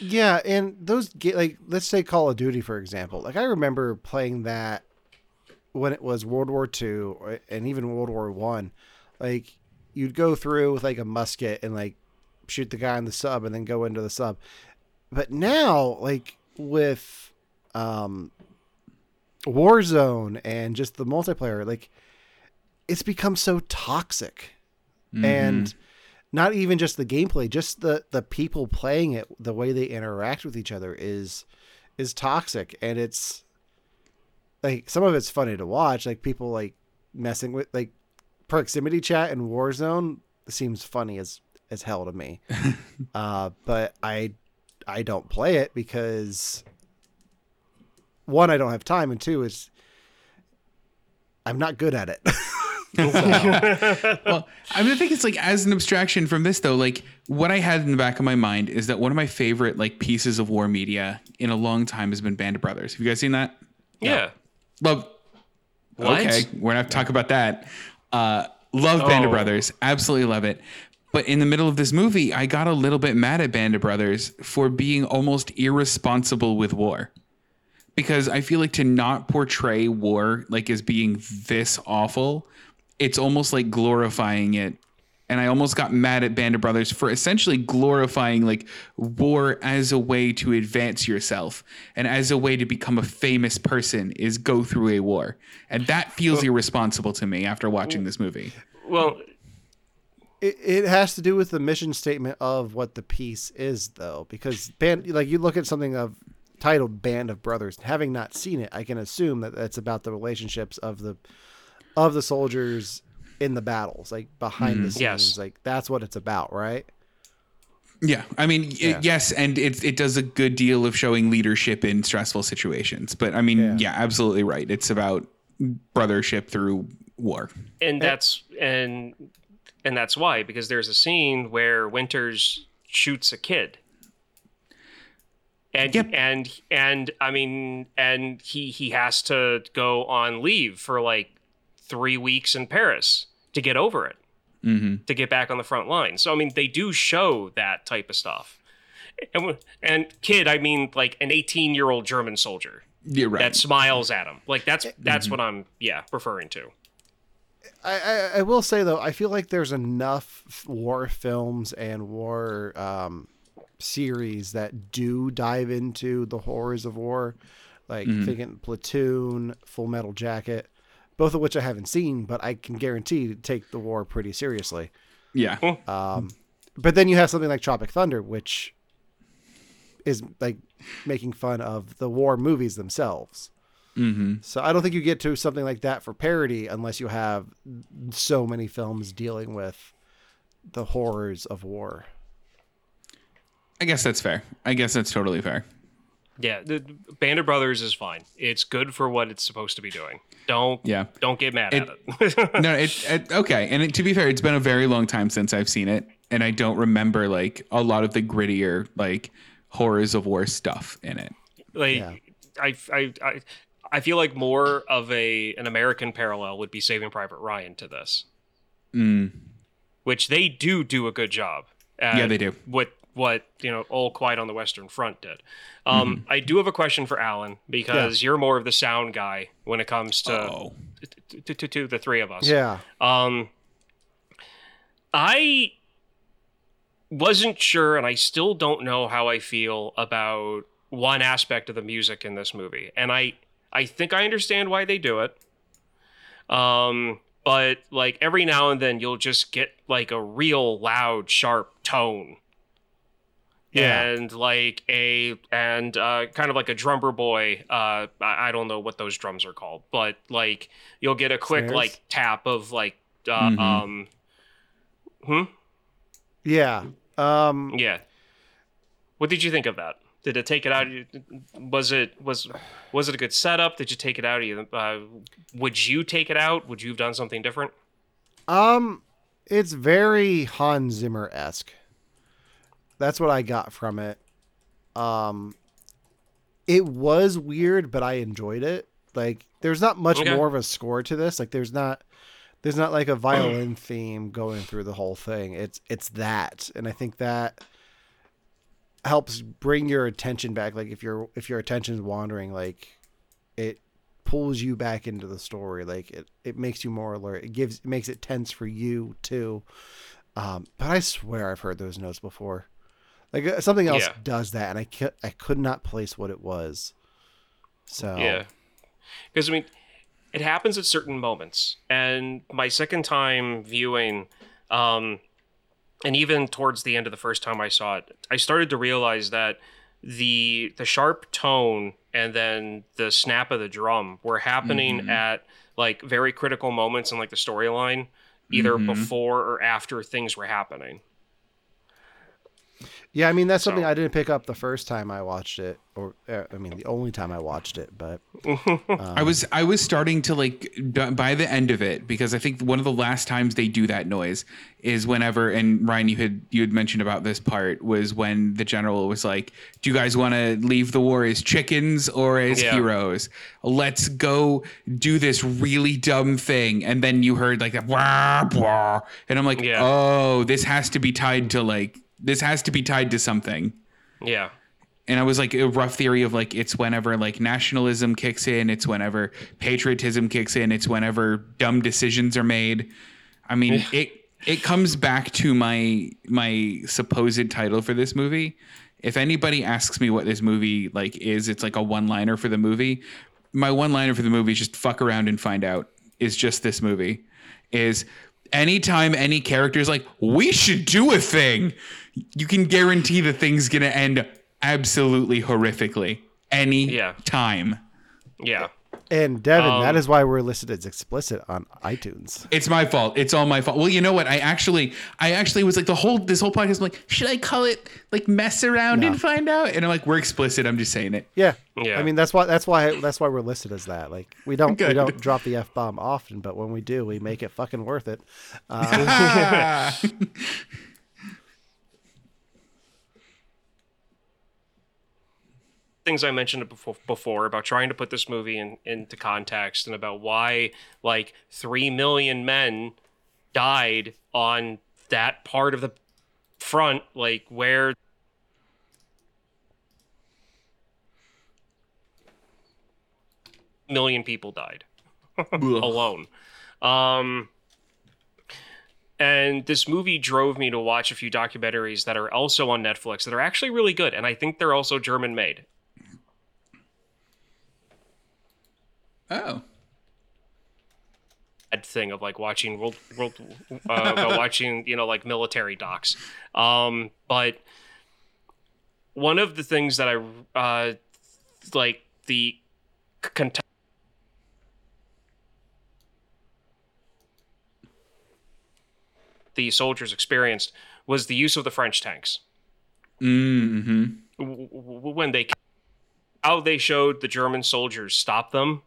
Yeah, and those ga- like let's say Call of Duty for example. Like I remember playing that when it was World War II and even World War One. Like you'd go through with like a musket and like shoot the guy in the sub and then go into the sub. But now, like with um Warzone and just the multiplayer, like it's become so toxic. And not even just the gameplay, just the the people playing it, the way they interact with each other is is toxic and it's like some of it's funny to watch, like people like messing with like proximity chat in Warzone seems funny as as hell to me. uh, but I I don't play it because one I don't have time, and two is I'm not good at it. well, I mean, I think it's like as an abstraction from this though, like what I had in the back of my mind is that one of my favorite like pieces of war media in a long time has been Band of Brothers. Have you guys seen that? Yeah. Love. What? Okay, we're gonna have to talk about that. Uh, love Band of Oh. Brothers, absolutely love it. But in the middle of this movie, I got a little bit mad at Band of Brothers for being almost irresponsible with war. Because I feel like to not portray war like as being this awful, it's almost like glorifying it. And I almost got mad at Band of Brothers for essentially glorifying like war as a way to advance yourself and as a way to become a famous person is go through a war. And that feels irresponsible to me after watching mm. this movie. Well, it, it has to do with the mission statement of what the piece is though because band like you look at something of titled band of brothers having not seen it i can assume that that's about the relationships of the of the soldiers in the battles like behind the mm, scenes Yes. like that's what it's about right Yeah, I mean, y- Yeah. yes, and it it does a good deal of showing leadership in stressful situations. But I mean, Yeah. yeah, absolutely right. It's about brothership through war. and that's and and that's why because there's a scene where Winters shoots a kid. And Yep. and and I mean and he he has to go on leave for like 3 weeks in Paris to get over it. Mm-hmm. to get back on the front line. So I mean, they do show that type of stuff. And and kid, I mean like an 18 year old German soldier Yeah, right. that smiles at him. Like that's that's what I'm yeah referring to. I, I, I will say though, I feel like there's enough war films and war um, series that do dive into the horrors of war, like thinking Platoon, Full Metal Jacket, both of which I haven't seen, but I can guarantee to take the war pretty seriously. yeah, Um, but then you have something like Tropic Thunder, which is like making fun of the war movies themselves. Mm-hmm. So I don't think you get to something like that for parody unless you have so many films dealing with the horrors of war. I guess that's fair. I guess that's totally fair. Yeah, the Band of Brothers is fine. It's good for what it's supposed to be doing. Don't Yeah. don't get mad at it. no, it, it okay. And it, to be fair, it's been a very long time since I've seen it, and I don't remember like a lot of the grittier like horrors of war stuff in it. like Yeah. I, I I I feel like more of a an American parallel would be Saving Private Ryan to this, Mm. which they do do a good job. At Yeah, they do. What what you know, All Quiet on the Western Front did. Um, Mm-hmm. I do have a question for Alan because you're more of the sound guy when it comes to to, to, to, to the three of us. Yeah. Um, I wasn't sure, and I still don't know how I feel about one aspect of the music in this movie, and I I think I understand why they do it. Um, but like every now and then, you'll just get like a real loud, sharp tone. Yeah. And like a and uh, kind of like a drummer boy. Uh, I, I don't know what those drums are called, but like you'll get a quick Snares? like tap of like uh, Mhm. um hmm Yeah. Um, yeah what did you think of that did it take it out of you was it was was it a good setup did you take it out of you uh, would you take it out would you have done something different um, it's very Hans Zimmer esque. That's what I got from it. Um, it was weird, but I enjoyed it. Like, there's not much Okay. more of a score to this. Like, there's not, there's not like a violin theme going through the whole thing. It's it's that, and I think that helps bring your attention back. Like, if your if your attention's wandering, like it pulls you back into the story. Like it, it makes you more alert. It gives it makes it tense for you too. Um, but I swear I've heard those notes before. Like uh, something else Yeah. does that, and I could I could not place what it was. So Yeah. Because, I mean, it happens at certain moments. And my second time viewing, um, and even towards the end of the first time I saw it, I started to realize that the the sharp tone and then the snap of the drum were happening mm-hmm. at like very critical moments in like the storyline, either mm-hmm. before or after things were happening. Yeah, I mean that's something I didn't pick up the first time I watched it, or uh, I mean the only time I watched it. But I was I was starting to like by the end of it because I think one of the last times they do that noise is whenever and Ryan you had you had mentioned about this part was when the general was like, "Do you guys want to leave the war as chickens or as Yeah. heroes? Let's go do this really dumb thing." And then you heard like that wah, wah, and I'm like, Yeah. "Oh, this has to be tied to like this has to be tied to something." Yeah. and I was like a rough theory of like it's whenever like nationalism kicks in, it's whenever patriotism kicks in, it's whenever dumb decisions are made. I mean, it it comes back to my my supposed title for this movie. If anybody asks me what this movie like is, it's like a one-liner for the movie. My one-liner for the movie is just fuck around and find out. Is just this movie is anytime any character is like we should do a thing, you can guarantee the thing's gonna end absolutely horrifically any Yeah. time. Yeah. and Devin, Um, that is why we're listed as explicit on iTunes. It's my fault. It's all my fault. Well, you know what? I actually, I actually was like the whole this whole podcast. I'm like, should I call it like mess around No. and find out? And I'm like, we're explicit. I'm just saying it. Yeah, Yeah. I mean that's why that's why that's why we're listed as that. Like we don't we don't drop the f bomb often, but when we do, we make it fucking worth it. things I mentioned before, before about trying to put this movie in, into context and about why like 3 million men died on that part of the front like where million people died alone. Um and this movie drove me to watch a few documentaries that are also on Netflix that are actually really good and I think they're also German made oh, bad thing of like watching world world uh, watching you know like military docs. Um but one of the things that i uh like the cont- the soldiers experienced was the use of the french tanks. Mm-hmm. when they how they showed the German soldiers stop them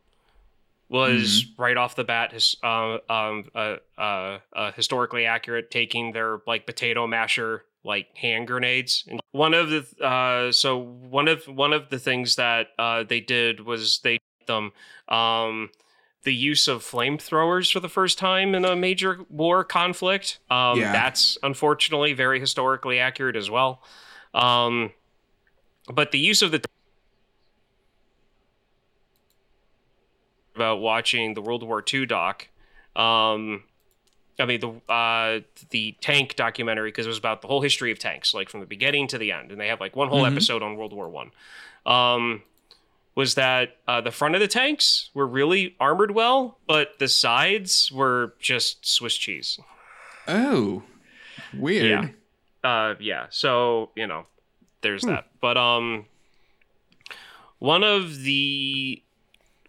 was right off the bat his, uh, um, uh, uh, uh, historically accurate, taking their like potato masher like hand grenades. And one of the uh, so one of one of the things that uh, they did was they them um, the use of flamethrowers for the first time in a major war conflict. Um, Yeah. That's unfortunately very historically accurate as well. Um, but the use of the about watching the World War II doc. Um, I mean the uh, the tank documentary because it was about the whole history of tanks, like from the beginning to the end, and they have like one whole episode on World War One. Um, was that uh, the front of the tanks were really armored well, but the sides were just Swiss cheese. Oh, weird. Yeah. Uh, yeah. So you know, there's that. But um, one of the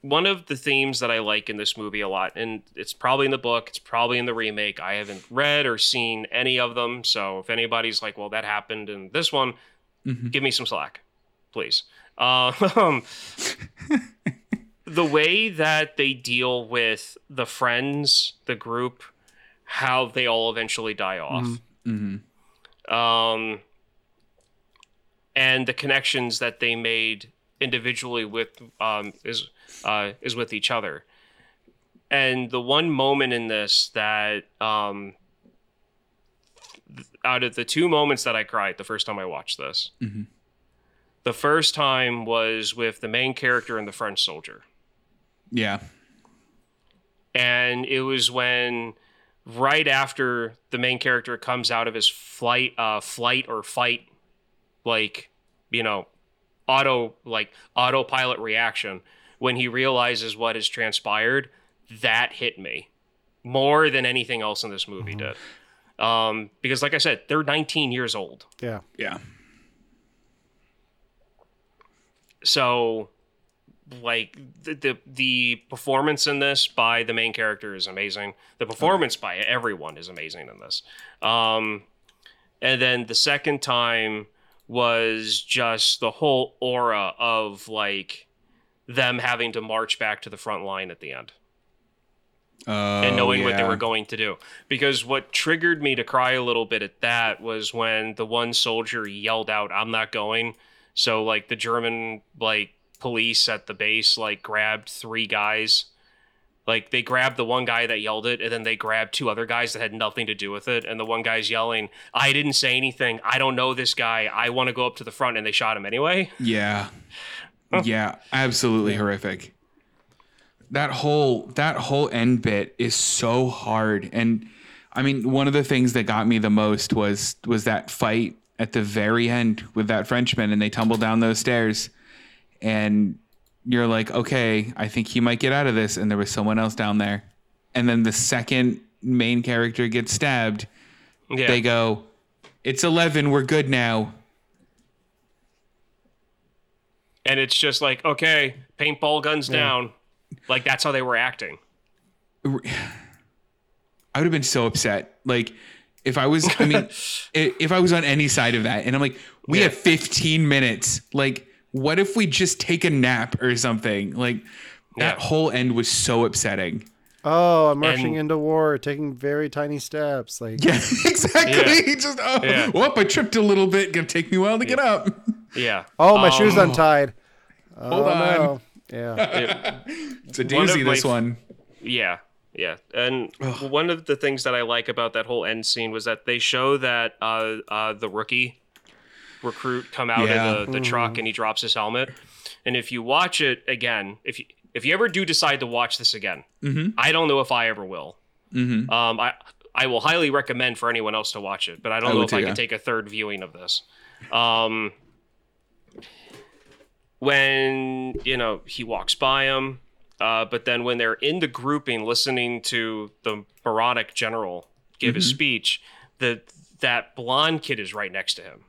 one of the themes that I like in this movie a lot, and it's probably in the book, it's probably in the remake. I haven't read or seen any of them, so if anybody's like, "Well, that happened in this one," give me some slack, please. Um, the way that they deal with the friends, the group, how they all eventually die off Mm-hmm. um, and the connections that they made individually with um, is uh, is with each other. And the one moment in this that um, th- out of the two moments that I cried the first time I watched this, Mhm. the first time was with the main character and the French soldier Yeah. and it was when right after the main character comes out of his flight uh flight or fight like you know auto like autopilot reaction when he realizes what has transpired that hit me more than anything else in this movie did um because like i said they're 19 years old Yeah. Yeah. so like the, the the performance in this by the main character is amazing. The performance by everyone is amazing in this. Um, and then the second time was just the whole aura of like them having to march back to the front line at the end oh, and knowing what they were going to do. Because what triggered me to cry a little bit at that was when the one soldier yelled out, "I'm not going." So like the German like police at the base like grabbed three guys. Like they grabbed the one guy that yelled it, and then they grabbed two other guys that had nothing to do with it. And the one guy's yelling, "I didn't say anything. I don't know this guy. I want to go up to the front," and they shot him anyway. Yeah. Yeah, absolutely horrific. That whole that whole end bit is so hard and I mean one of the things that got me the most was was that fight at the very end with that Frenchman and they tumble down those stairs and you're like, "Okay, I think he might get out of this." And there was someone else down there. And then the second main character gets stabbed, Yeah. they go, "It's 11, we're good now." And it's just like, okay, paintball guns down. Like that's how they were acting. I would have been so upset. Like if I was, I mean, if I was on any side of that, and I'm like, we Yeah. have 15 minutes. Like, what if we just take a nap or something? Like that Yeah. whole end was so upsetting. Oh, I'm marching And- into war, taking very tiny steps. Like, Yeah, exactly. Yeah. Just oh, Yeah. whoop! I tripped a little bit. Gonna take me a while to get up. Yeah. oh, my shoe's Um, untied. Oh, Hold on. no. Yeah. It's a One of doozy. my This f- one. Yeah, yeah. And one of the things that I like about that whole end scene was that they show that uh, uh, the rookie recruit come out Yeah. of the, the truck and he drops his helmet. And if you watch it again, if you if you ever do decide to watch this again, I don't know if I ever will. Um, I I will highly recommend for anyone else to watch it, but I don't I know if too, I yeah. can take a third viewing of this. Um, when you know he walks by him, uh, but then when they're in the grouping, listening to the moronic general give his speech, the that blonde kid is right next to him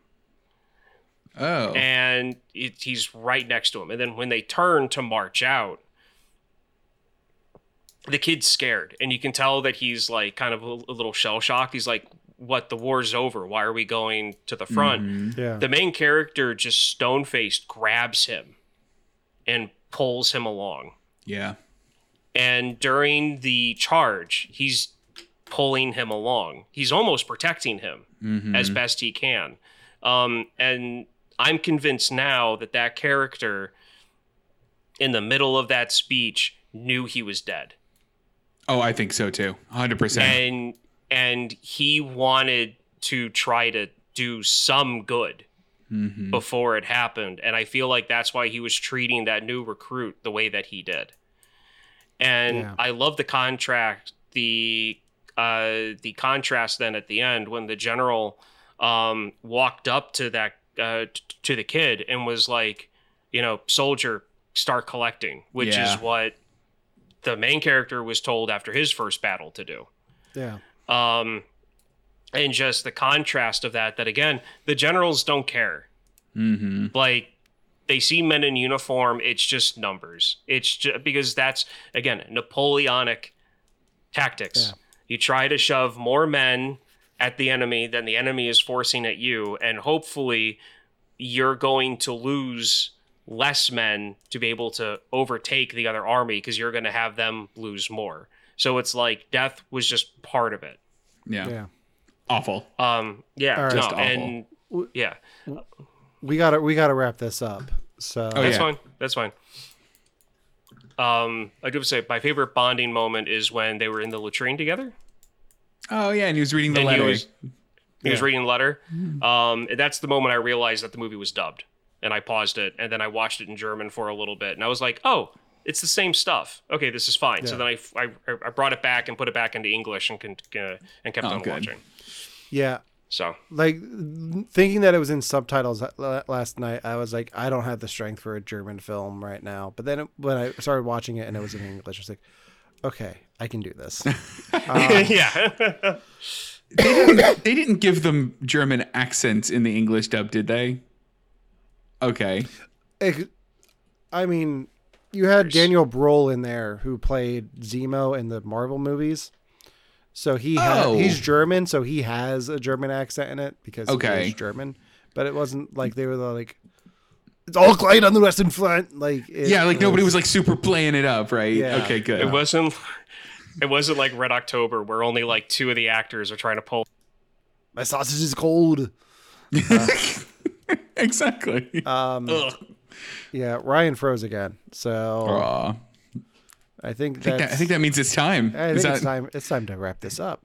Oh, and it, he's right next to him. And then when they turn to march out, the kid's scared, and you can tell that he's like kind of a, a little shell shocked. He's like, "What? The war's over. Why are we going to the front?" Yeah. The main character just stone faced grabs him and pulls him along. yeah. And during the charge, he's pulling him along. He's almost protecting him as best he can. Um, and I'm convinced now that that character, in the middle of that speech, knew he was dead, Oh, I think so too. 100. percent and and he wanted to try to do some good before it happened. And I feel like that's why he was treating that new recruit the way that he did. And Yeah. I love the contract, the uh, the contrast then at the end when the general um, walked up to that uh, t- to the kid and was like, you know, soldier, start collecting, which Yeah. is what the main character was told after his first battle to do. Yeah. um, and just the contrast of that that again the generals don't care. Mm-hmm. like they see men in uniform it's just numbers. It's just because that's again napoleonic tactics. You try to shove more men at the enemy than the enemy is forcing at you and hopefully you're going to lose less men to be able to overtake the other army because you're going to have them lose more so it's like death was just part of it Yeah. Yeah. Awful. um, yeah, All right. no, Just awful. and yeah, We gotta we gotta wrap this up. So Oh, that's yeah. fine. That's fine. Um, I do have to say, my favorite bonding moment is when they were in the latrine together, Oh yeah, and he was reading the and letter. he was he was reading the letter. Um, and that's the moment I realized that the movie was dubbed, and I paused it, and then I watched it in German for a little bit, and I was like, oh. It's the same stuff. Okay, this is fine. So then I, I, I brought it back and put it back into English and con- uh, and kept Oh, on good. watching. yeah, So like thinking that it was in subtitles last night, I was like, I don't have the strength for a German film right now. But then it, when I started watching it and it was in English, I was like, okay, I can do this. yeah, they, didn't, they didn't give them German accents in the English dub, did they? Okay. Ex- I mean, you had Daniel Brühl in there who played Zemo in the Marvel movies. So he ha- Oh. he's German, so he has a German accent in it because Okay. he is German. But it wasn't like they were like, "It's all quiet on the Western Front." Like, it yeah, like nobody was like super playing it up, right? Yeah. Okay, good. It wasn't. It wasn't like Red October, where only like two of the actors are trying to pull. My sausage is cold. Uh, exactly. Um, yeah, Ryan froze again. So Aw. I think I think, that, I think that means it's time. I Is think it's time. It's time to wrap this up.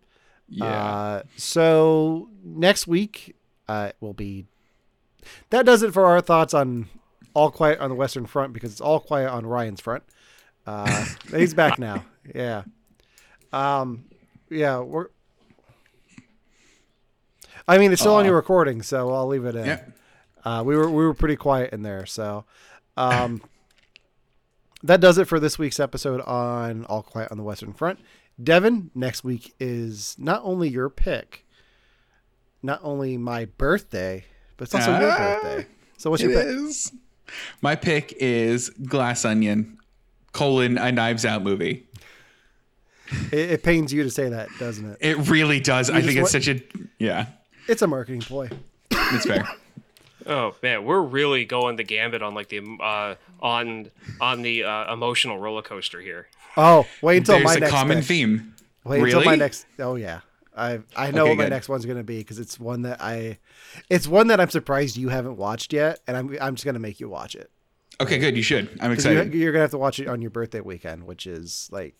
Yeah. Uh, so next week uh, will be. That does it for our thoughts on All Quiet on the Western Front because it's All Quiet on Ryan's front. Uh, he's back now. Yeah. Um. Yeah. We're. I mean, it's still on your recording, so I'll leave it in. yeah. Uh, we were we were pretty quiet in there, so um, that does it for this week's episode on All Quiet on the Western Front. Devin, next week is not only your pick, not only my birthday, but it's also your Ah, birthday. So what's your pick? is. My pick is Glass Onion, colon, a Knives Out movie. It, it pains you to say that, doesn't it? It really does. I think it's want- such a. Yeah, It's a marketing ploy. it's fair. Oh man, we're really going the gambit on like the uh, on on the uh, emotional roller coaster here. Oh, wait until my next. There's my a next common pick. theme. Wait really? until my next. Oh yeah, I I know Okay, what my good. next one's gonna be because it's one that I, it's one that I'm surprised you haven't watched yet, and I'm I'm just gonna make you watch it. Okay, good. You should. I'm 'Cause you, excited. you're gonna have to watch it on your birthday weekend, which is like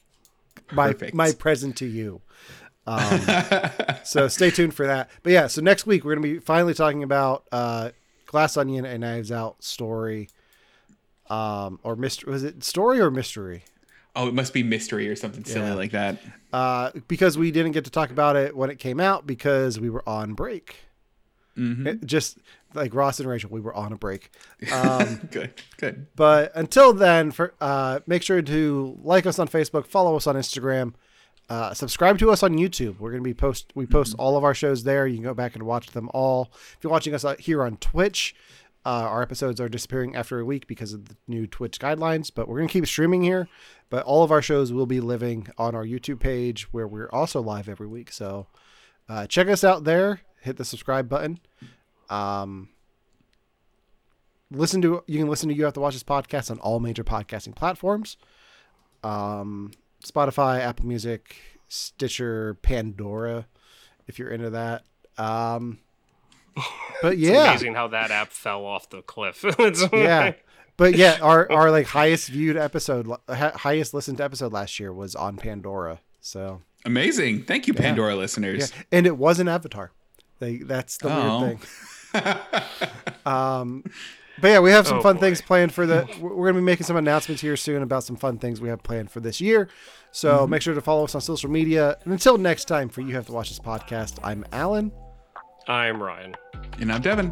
my Perfect. my present to you. Um, so stay tuned for that. But yeah, so next week we're gonna be finally talking about uh, Glass Onion and Knives Out story, um, or mystery. Was it story or mystery? oh, it must be mystery or something silly Yeah. like that. Uh, because we didn't get to talk about it when it came out because we were on break. Mm-hmm. It- just like Ross and Rachel, we were on a break. Um, Good, good. But until then, for uh, make sure to like us on Facebook, follow us on Instagram, uh, subscribe to us on YouTube. We're gonna be post we post all of our shows there. You can go back and watch them all. If you're watching us out here on Twitch, uh, our episodes are disappearing after a week because of the new Twitch guidelines. But we're gonna keep streaming here. But all of our shows will be living on our YouTube page, where we're also live every week. So uh, check us out there. Hit the subscribe button. Um, listen to you can listen to you have to watch this podcast on all major podcasting platforms um spotify apple music stitcher pandora if you're into that um but It's yeah amazing how that app fell off the cliff. Yeah but yeah our our like highest viewed episode highest listened episode last year was on pandora so Amazing. Thank you, Pandora yeah listeners. and it was an avatar they, that's the Oh. weird thing um but yeah we have some Oh, fun boy. things planned for the we're we're gonna be making some announcements here soon about some fun things we have planned for this year so mm-hmm. make sure to follow us on social media and until next time for you have to watch this podcast i'm alan I'm Ryan. And I'm Devin.